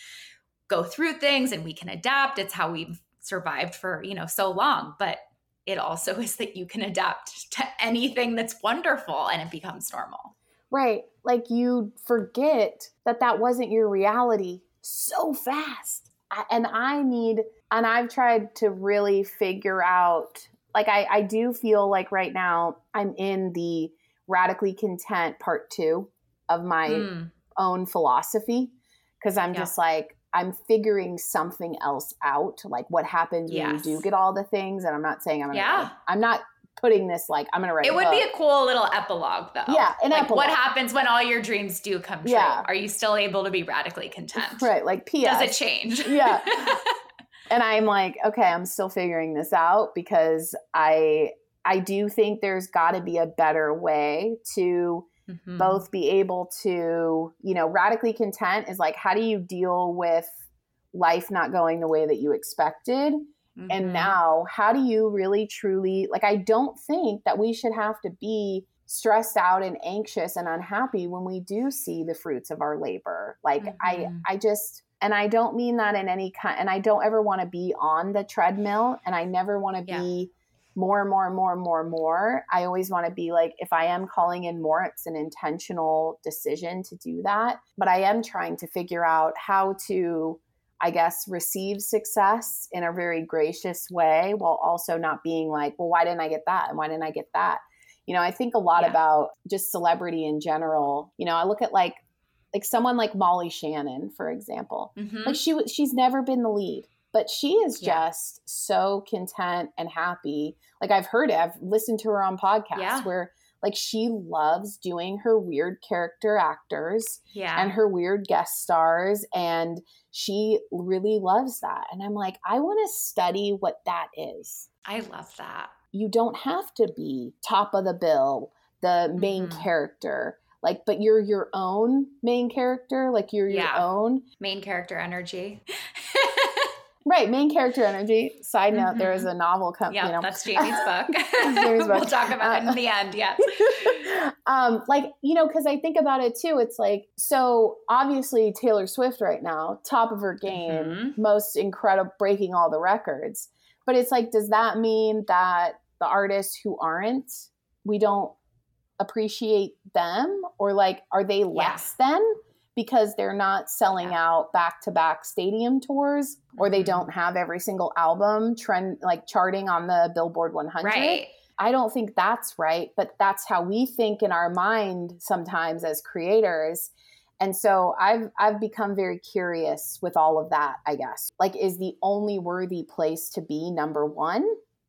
Speaker 1: go through things and we can adapt. It's how we've survived for, you know, so long, but it also is that you can adapt to anything that's wonderful and it becomes normal.
Speaker 2: Right. Like you forget that that wasn't your reality so fast. and I need, and I've tried to really figure out, like, I, I do feel like right now I'm in the radically content part two of my mm. own philosophy because I'm yeah. just like, I'm figuring something else out, like what happens yes. when you do get all the things. And I'm not saying I'm gonna, yeah. I'm not putting this like I'm gonna write.
Speaker 1: It would be a cool little epilogue though.
Speaker 2: Yeah,
Speaker 1: an
Speaker 2: like,
Speaker 1: epilogue. What happens when all your dreams do come true? Yeah. Are you still able to be radically content?
Speaker 2: Right. Like P.S.
Speaker 1: Does it change?
Speaker 2: Yeah. and I'm like, okay, I'm still figuring this out because I I do think there's got to be a better way to mm-hmm. both be able to, you know, radically content is like how do you deal with life not going the way that you expected? Mm-hmm. And now, how do you really truly like? I don't think that we should have to be stressed out and anxious and unhappy when we do see the fruits of our labor. Like, mm-hmm. I, I just, and I don't mean that in any kind, and I don't ever want to be on the treadmill, and I never want to yeah. be more and more and more and more and more. I always want to be like, if I am calling in more, it's an intentional decision to do that. But I am trying to figure out how to I guess, receive success in a very gracious way while also not being like, well, why didn't I get that? And why didn't I get that? You know, I think a lot yeah. about just celebrity in general. You know, I look at like like someone like Molly Shannon, for example. Mm-hmm. Like she she's never been the lead, but she is yeah. just so content and happy. Like I've heard it, I've listened to her on podcasts yeah. where like she loves doing her weird character actors
Speaker 1: yeah.
Speaker 2: and her weird guest stars and she really loves that. And I'm like, I want to study what that is.
Speaker 1: I love that.
Speaker 2: You don't have to be top of the bill, the main mm-hmm. character like but you're your own main character like you're yeah. your own
Speaker 1: main character energy
Speaker 2: Right, main character energy. Side note: mm-hmm. there is a novel company.
Speaker 1: Yeah, you know. that's Jamie's book. Jamie's book. we'll talk about it in the end. Yes.
Speaker 2: um, like you know, because I think about it too. It's like so obviously Taylor Swift right now, top of her game, mm-hmm. most incredible, breaking all the records. But it's like, does that mean that the artists who aren't, we don't appreciate them, or like, are they less yeah. than? Because they're not selling yeah. out back to back stadium tours or they mm-hmm. don't have every single album trend like charting on the Billboard 100.
Speaker 1: Right.
Speaker 2: I don't think that's right, but that's how we think in our mind sometimes as creators. And so I've I've become very curious with all of that, I guess. Like is the only worthy place to be number 1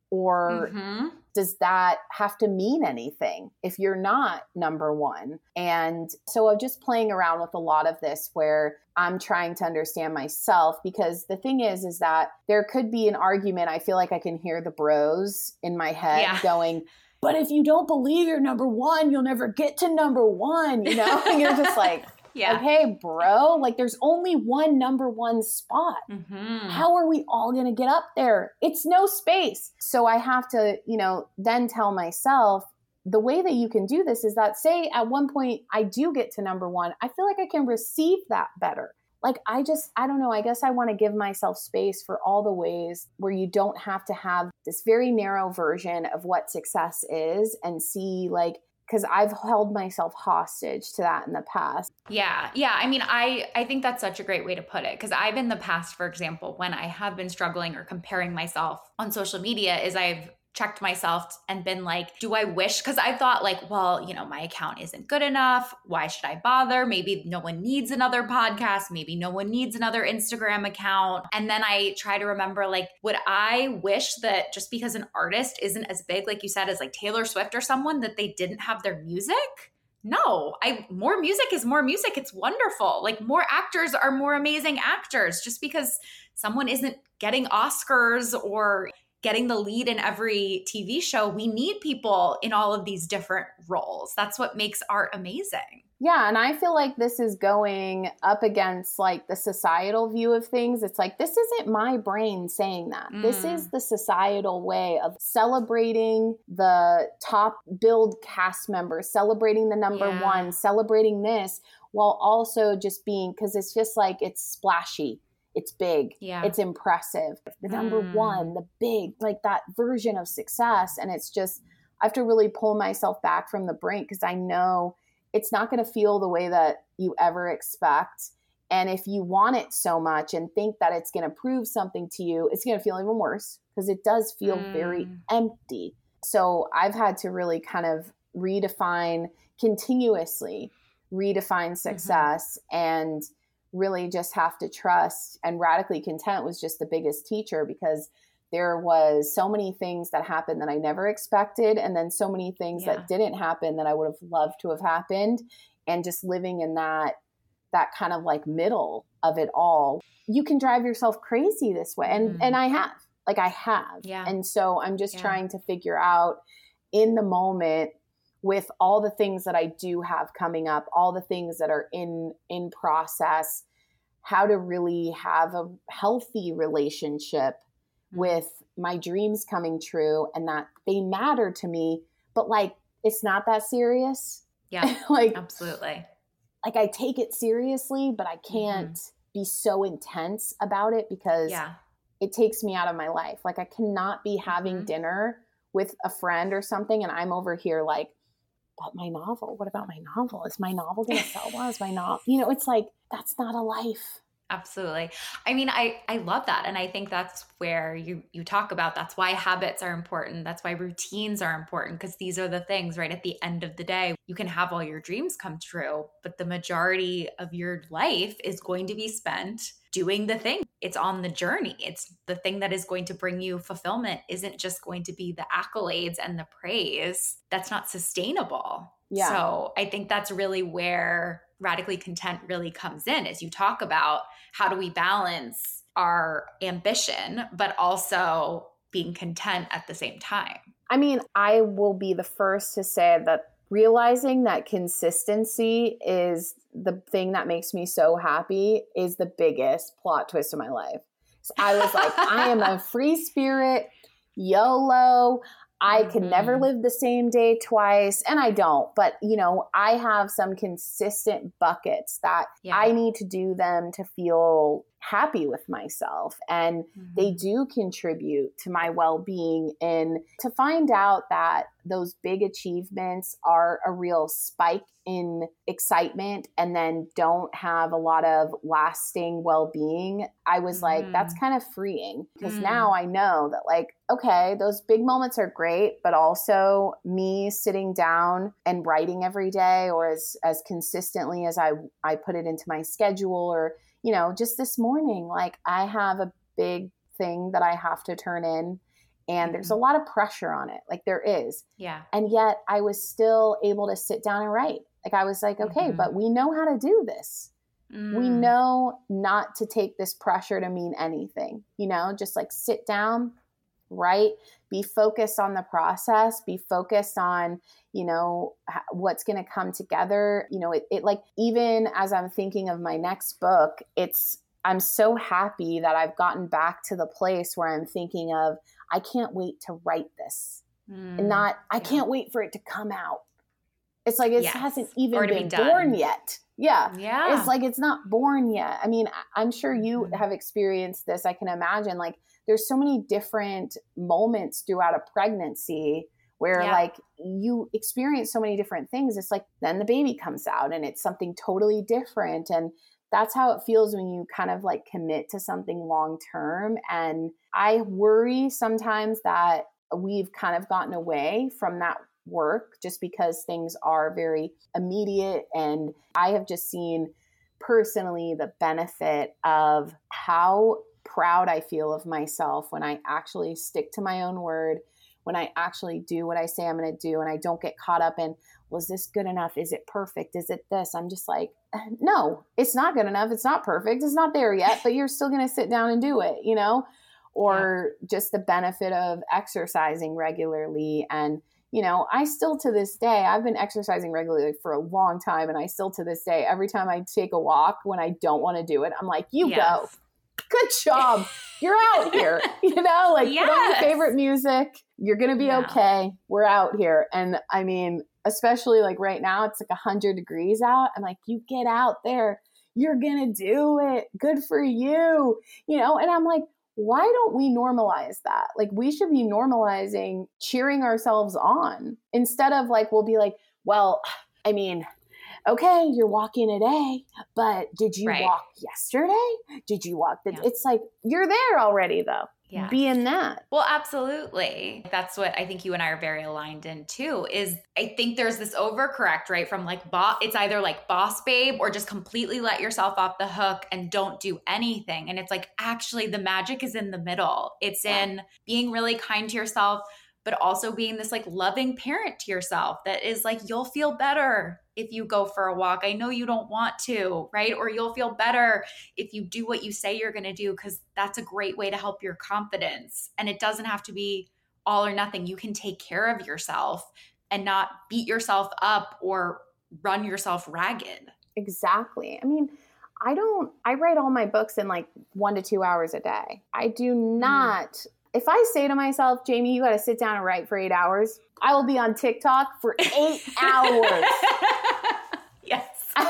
Speaker 2: or mm-hmm does that have to mean anything if you're not number one? And so I'm just playing around with a lot of this where I'm trying to understand myself because the thing is, is that there could be an argument. I feel like I can hear the bros in my head yeah. going, but if you don't believe you're number one, you'll never get to number one, you know? and you're just like, yeah. Okay, bro, like there's only one number one spot. Mm-hmm. How are we all going to get up there? It's no space. So I have to, you know, then tell myself the way that you can do this is that, say, at one point I do get to number one, I feel like I can receive that better. Like, I just, I don't know, I guess I want to give myself space for all the ways where you don't have to have this very narrow version of what success is and see, like, because I've held myself hostage to that in the past.
Speaker 1: Yeah. Yeah, I mean, I I think that's such a great way to put it cuz I've in the past for example, when I have been struggling or comparing myself on social media is I've checked myself and been like, do I wish? Because I thought, like, well, you know, my account isn't good enough. Why should I bother? Maybe no one needs another podcast. Maybe no one needs another Instagram account. And then I try to remember, like, would I wish that just because an artist isn't as big, like you said, as like Taylor Swift or someone, that they didn't have their music? no i more music is more music it's wonderful like more actors are more amazing actors just because someone isn't getting oscars or getting the lead in every TV show, we need people in all of these different roles. That's what makes art amazing.
Speaker 2: Yeah, and I feel like this is going up against like the societal view of things. It's like this isn't my brain saying that. Mm. This is mm. the societal way of celebrating the top build cast members, celebrating the number yeah. 1, celebrating this while also just being cuz it's just like it's splashy it's big yeah it's impressive the number mm. one the big like that version of success and it's just i have to really pull myself back from the brink because i know it's not going to feel the way that you ever expect And if you want it so much and think that it's going to prove something to you, it's going to feel even worse because it does feel mm. very empty. So I've had to really kind of redefine continuously, redefine mm-hmm. success mm-hmm. and really just have to trust. And radically content was just the biggest teacher because there was so many things that happened that I never expected, and then so many things yeah. that didn't happen that I would have loved to have happened. And just living in that that kind of like middle of it all. You can drive yourself crazy this way. And mm. and I have. Like I have.
Speaker 1: Yeah.
Speaker 2: And so I'm just yeah. trying to figure out in the moment with all the things that I do have coming up, all the things that are in in process, how to really have a healthy relationship mm. with my dreams coming true and that they matter to me, but like it's not that serious.
Speaker 1: Yeah. like absolutely
Speaker 2: like I take it seriously, but I can't mm-hmm. be so intense about it because
Speaker 1: yeah.
Speaker 2: it takes me out of my life. Like I cannot be having mm-hmm. dinner with a friend or something and I'm over here like, but my novel, what about my novel? Is my novel gonna sell well? Is my novel you know, it's like that's not a life.
Speaker 1: Absolutely. I mean, I I love that and I think that's where you you talk about that's why habits are important. That's why routines are important because these are the things right at the end of the day. You can have all your dreams come true, but the majority of your life is going to be spent doing the thing. It's on the journey. It's the thing that is going to bring you fulfillment isn't just going to be the accolades and the praise. That's not sustainable.
Speaker 2: Yeah.
Speaker 1: So, I think that's really where radically content really comes in as you talk about how do we balance our ambition but also being content at the same time
Speaker 2: i mean i will be the first to say that realizing that consistency is the thing that makes me so happy is the biggest plot twist of my life so i was like i am a free spirit yolo I mm-hmm. can never live the same day twice, and I don't. But you know, I have some consistent buckets that yeah. I need to do them to feel happy with myself and mm-hmm. they do contribute to my well-being and to find out that those big achievements are a real spike in excitement and then don't have a lot of lasting well-being i was mm-hmm. like that's mm. kind of freeing because mm-hmm. now i know that like okay those big moments are great but also me sitting down and writing every day or as as consistently as i i put it into my schedule or you know, just this morning, like I have a big thing that I have to turn in and there's a mm-hmm. lot of pressure on it. Like there is.
Speaker 1: Yeah.
Speaker 2: And yet I was still able to sit down and write. Like I was like, okay, mm-hmm. but we know how to do this. Mm. We know not to take this pressure to mean anything, you know, just like sit down, write, be focused on the process, be focused on, you know what's going to come together you know it, it like even as i'm thinking of my next book it's i'm so happy that i've gotten back to the place where i'm thinking of i can't wait to write this. Mm, and not i yeah. can't wait for it to come out. It's like it yes. hasn't even been be born yet. Yeah.
Speaker 1: Yeah.
Speaker 2: it's like it's not born yet. I mean i'm sure you mm-hmm. have experienced this i can imagine like there's so many different moments throughout a pregnancy where yeah. like you experience so many different things. It's like then the baby comes out and it's something totally different. And that's how it feels when you kind of like commit to something long term and i worry sometimes that we've kind of gotten away from that work just because things are very immediate. And i have just seen personally the benefit of how proud i feel of myself when i actually stick to my own word when I actually do what I say I'm going to do and I don't get caught up in, was this good enough? Is it perfect? Is it this? I'm just like, no, it's not good enough. It's not perfect. It's not there yet, but you're still going to sit down and do it, you know? Or yeah. just the benefit of exercising regularly and, you know, I still to this day, I've been exercising regularly for a long time. And I still to this day, every time I take a walk when I don't want to do it, I'm like, you yes. go good job. You're out here. You know, like yes. put on your favorite music. You're gonna be yeah. okay. We're out here. And I mean, especially like right now, it's like hundred degrees out. I'm like, you get out there. You're gonna do it. Good for you. You know, and I'm like, why don't we normalize that? Like we should be normalizing cheering ourselves on instead of like we'll be like, well, I mean, okay, you're walking today, but did you right. walk yesterday? Did you walk the, yeah. it's like, you're there already though yeah. be in that.
Speaker 1: Well, absolutely. That's what I think you and I are very aligned in too. Is I think there's this overcorrect, right? From like boss, it's either like boss babe or just completely let yourself off the hook and don't do anything. And it's like actually the magic is in the middle. It's yeah. in being really kind to yourself, but also being this like loving parent to yourself that is like, you'll feel better if you go for a walk. I know you don't want to, right? Or you'll feel better if you do what you say you're going to do, because that's a great way to help your confidence. And it doesn't have to be all or nothing. You can take care of yourself and not beat yourself up or run yourself ragged.
Speaker 2: Exactly. I mean, I don't, I write all my books in like one to two hours a day. I do mm-hmm. not mm if I say to myself, Jamie, you got to sit down and write for eight hours, I will be on TikTok for eight hours.
Speaker 1: yes.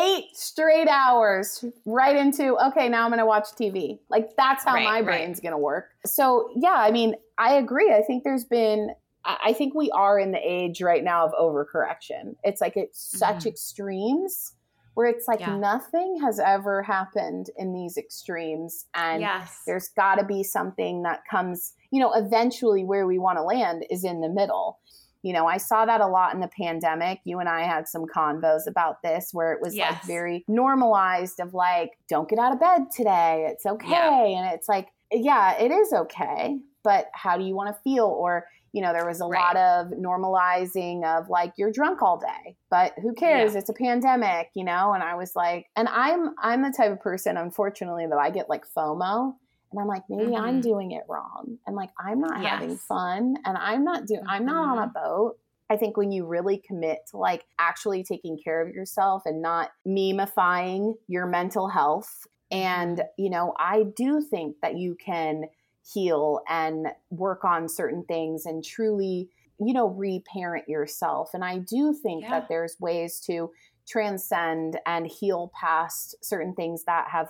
Speaker 2: eight straight hours right into, okay, now I'm going to watch TV. Like that's how right, my brain's right. going to work. So, yeah, I mean, I agree. I think there's been, I think we are in the age right now of overcorrection. It's like it's such mm-hmm. extremes where it's like yeah. nothing has ever happened in these extremes and yes. there's got to be something that comes you know eventually where we want to land is in the middle you know i saw that a lot in the pandemic you and i had some convos about this where it was yes. like very normalized of like don't get out of bed today it's okay yeah. and it's like yeah it is okay but how do you want to feel or you know, there was a right. lot of normalizing of like you're drunk all day, but who cares? Yeah. It's a pandemic, you know? And I was like, and I'm I'm the type of person, unfortunately, that I get like FOMO. And I'm like, maybe mm-hmm. I'm doing it wrong. And like I'm not yes. having fun and I'm not doing. I'm not on a mm-hmm. boat. I think when you really commit to like actually taking care of yourself and not memifying your mental health and, mm-hmm. you know, I do think that you can heal and work on certain things and truly, you know, reparent yourself. And I do think yeah. that there's ways to transcend and heal past certain things that have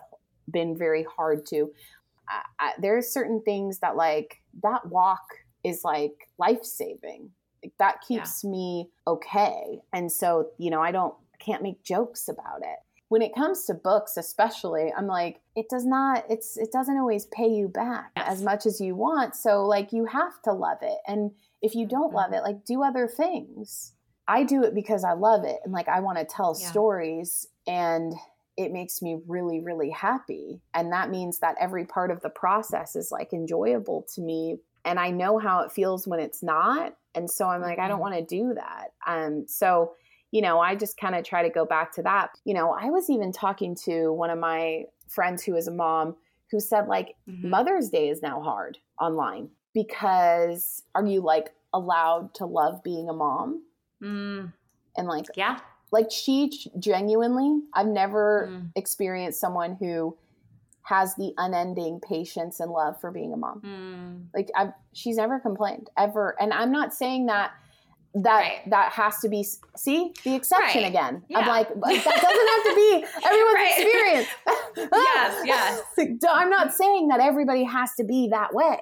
Speaker 2: been very hard to. I, I, there's certain things that like that walk is like life saving. Like, that keeps yeah. me okay. And so, you know, I don't can't make jokes about it when it comes to books especially i'm like it does not it's it doesn't always pay you back yes. as much as you want so like you have to love it and if you don't mm-hmm. love it like do other things i do it because i love it and like i want to tell yeah. stories and it makes me really really happy and that means that every part of the process is like enjoyable to me and i know how it feels when it's not and so i'm like mm-hmm. i don't mm-hmm. want to do that um so you know, I just kind of try to go back to that. You know, I was even talking to one of my friends who is a mom who said, like, mm-hmm. Mother's Day is now hard online because are you like allowed to love being a mom? Mm. And like,
Speaker 1: yeah.
Speaker 2: Like, she genuinely, I've never mm. experienced someone who has the unending patience and love for being a mom. Mm. Like, I've, she's never complained ever. And I'm not saying that that right. that has to be see the exception right. again. Yeah. I'm like that doesn't have to be everyone's experience.
Speaker 1: yes, yes.
Speaker 2: I'm not saying that everybody has to be that way.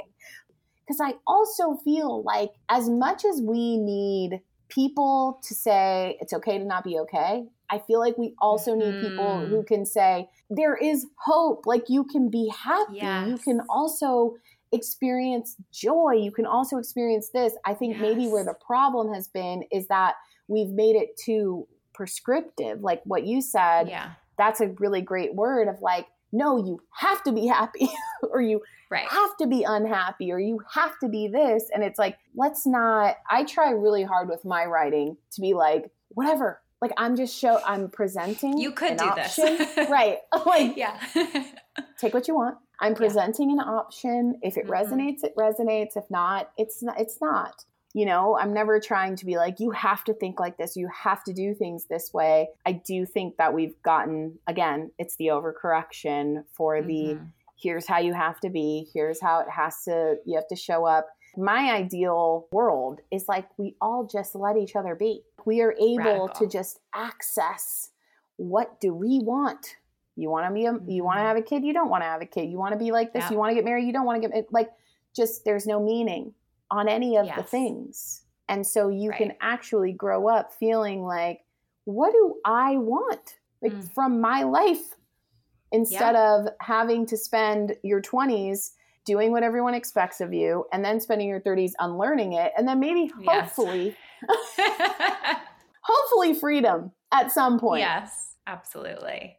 Speaker 2: Cuz I also feel like as much as we need people to say it's okay to not be okay, I feel like we also need mm. people who can say there is hope, like you can be happy. Yes. You can also experience joy. You can also experience this. I think yes. maybe where the problem has been is that we've made it too prescriptive. Like what you said,
Speaker 1: yeah.
Speaker 2: that's a really great word of like, no, you have to be happy or you right. have to be unhappy or you have to be this. And it's like, let's not, I try really hard with my writing to be like, whatever. Like I'm just show I'm presenting.
Speaker 1: You could do
Speaker 2: option.
Speaker 1: this.
Speaker 2: right. Like
Speaker 1: yeah.
Speaker 2: take what you want I'm presenting yeah. an option. If it mm-hmm. resonates, it resonates. If not, it's not it's not. You know, I'm never trying to be like you have to think like this, you have to do things this way. I do think that we've gotten again, it's the overcorrection for the mm-hmm. here's how you have to be, here's how it has to you have to show up. My ideal world is like we all just let each other be. We are able Radical. to just access what do we want you want to be a, you want to mm-hmm. have a kid, you don't want to have a kid. You want to be like this, yeah. you want to get married, you don't want to get like just there's no meaning on any of yes. the things. And so you right. can actually grow up feeling like what do I want? Like mm. from my life instead yeah. of having to spend your 20s doing what everyone expects of you and then spending your 30s unlearning it and then maybe hopefully yes. hopefully freedom at some point.
Speaker 1: Yes, absolutely.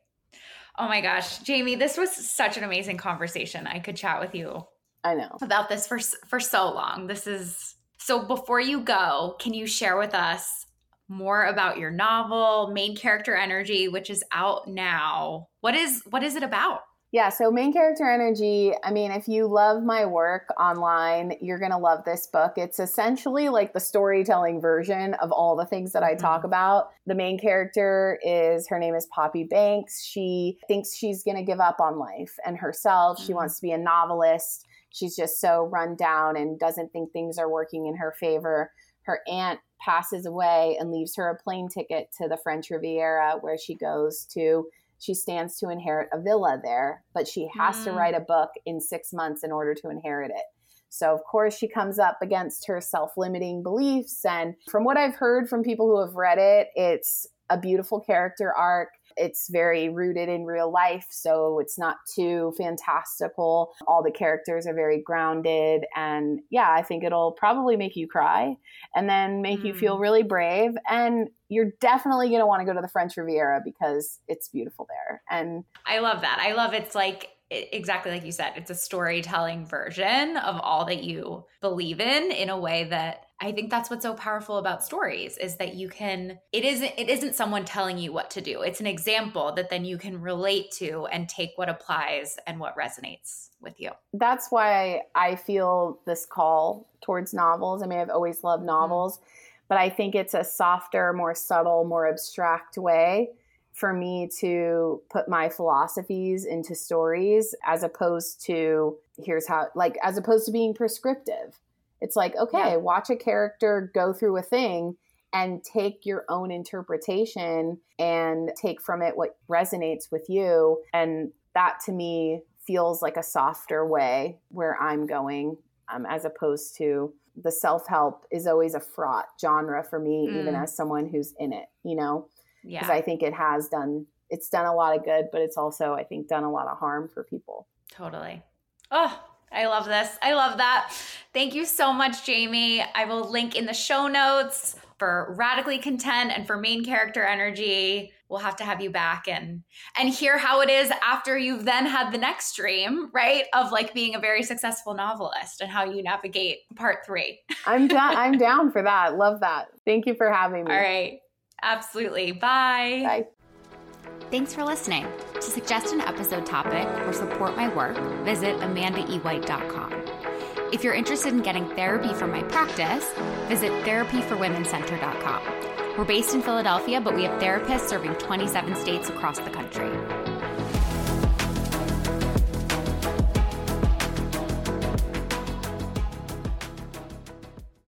Speaker 1: Oh my gosh, Jamie, this was such an amazing conversation. I could chat with you.
Speaker 2: I know.
Speaker 1: About this for for so long. This is so before you go, can you share with us more about your novel, Main Character Energy, which is out now? What is what is it about?
Speaker 2: Yeah, so main character energy. I mean, if you love my work online, you're going to love this book. It's essentially like the storytelling version of all the things that I mm-hmm. talk about. The main character is her name is Poppy Banks. She thinks she's going to give up on life and herself. Mm-hmm. She wants to be a novelist. She's just so run down and doesn't think things are working in her favor. Her aunt passes away and leaves her a plane ticket to the French Riviera where she goes to she stands to inherit a villa there, but she has mm. to write a book in six months in order to inherit it. So, of course, she comes up against her self limiting beliefs. And from what I've heard from people who have read it, it's a beautiful character arc. It's very rooted in real life, so it's not too fantastical. All the characters are very grounded. And yeah, I think it'll probably make you cry and then make mm. you feel mm. really brave. And you're definitely going to want to go to the French Riviera because it's beautiful there. And
Speaker 1: I love that. I love it's like exactly like you said, it's a storytelling version of all that you believe in in a way that I think that's what's so powerful about stories is that you can it isn't it isn't someone telling you what to do. It's an example that then you can relate to and take what applies and what resonates with you.
Speaker 2: That's why I feel this call towards novels. I mean, I've always loved mm-hmm. novels, mm-hmm. but I think it's a softer, more subtle, more abstract way for me to put my philosophies into stories as opposed to here's how like as opposed to being prescriptive it's like okay yeah. watch a character go through a thing and take your own interpretation and take from it what resonates with you and that to me feels like a softer way where i'm going um, as opposed to the self-help is always a fraught genre for me mm. even as someone who's in it you know yeah. Because I think it has done, it's done a lot of good, but it's also, I think, done a lot of harm for people.
Speaker 1: Totally. Oh, I love this. I love that. Thank you so much, Jamie. I will link in the show notes for radically content and for main character energy. We'll have to have you back and and hear how it is after you've then had the next dream, right? Of like being a very successful novelist and how you navigate part three.
Speaker 2: I'm down. I'm down for that. Love that. Thank you for having me.
Speaker 1: All right. Absolutely. Bye.
Speaker 2: Bye.
Speaker 1: Thanks for listening. To suggest an episode topic or support my work, visit amandaewhite.com. If you're interested in getting therapy from my practice, visit therapyforwomencenter.com. We're based in Philadelphia, but we have therapists serving 27 states across the country.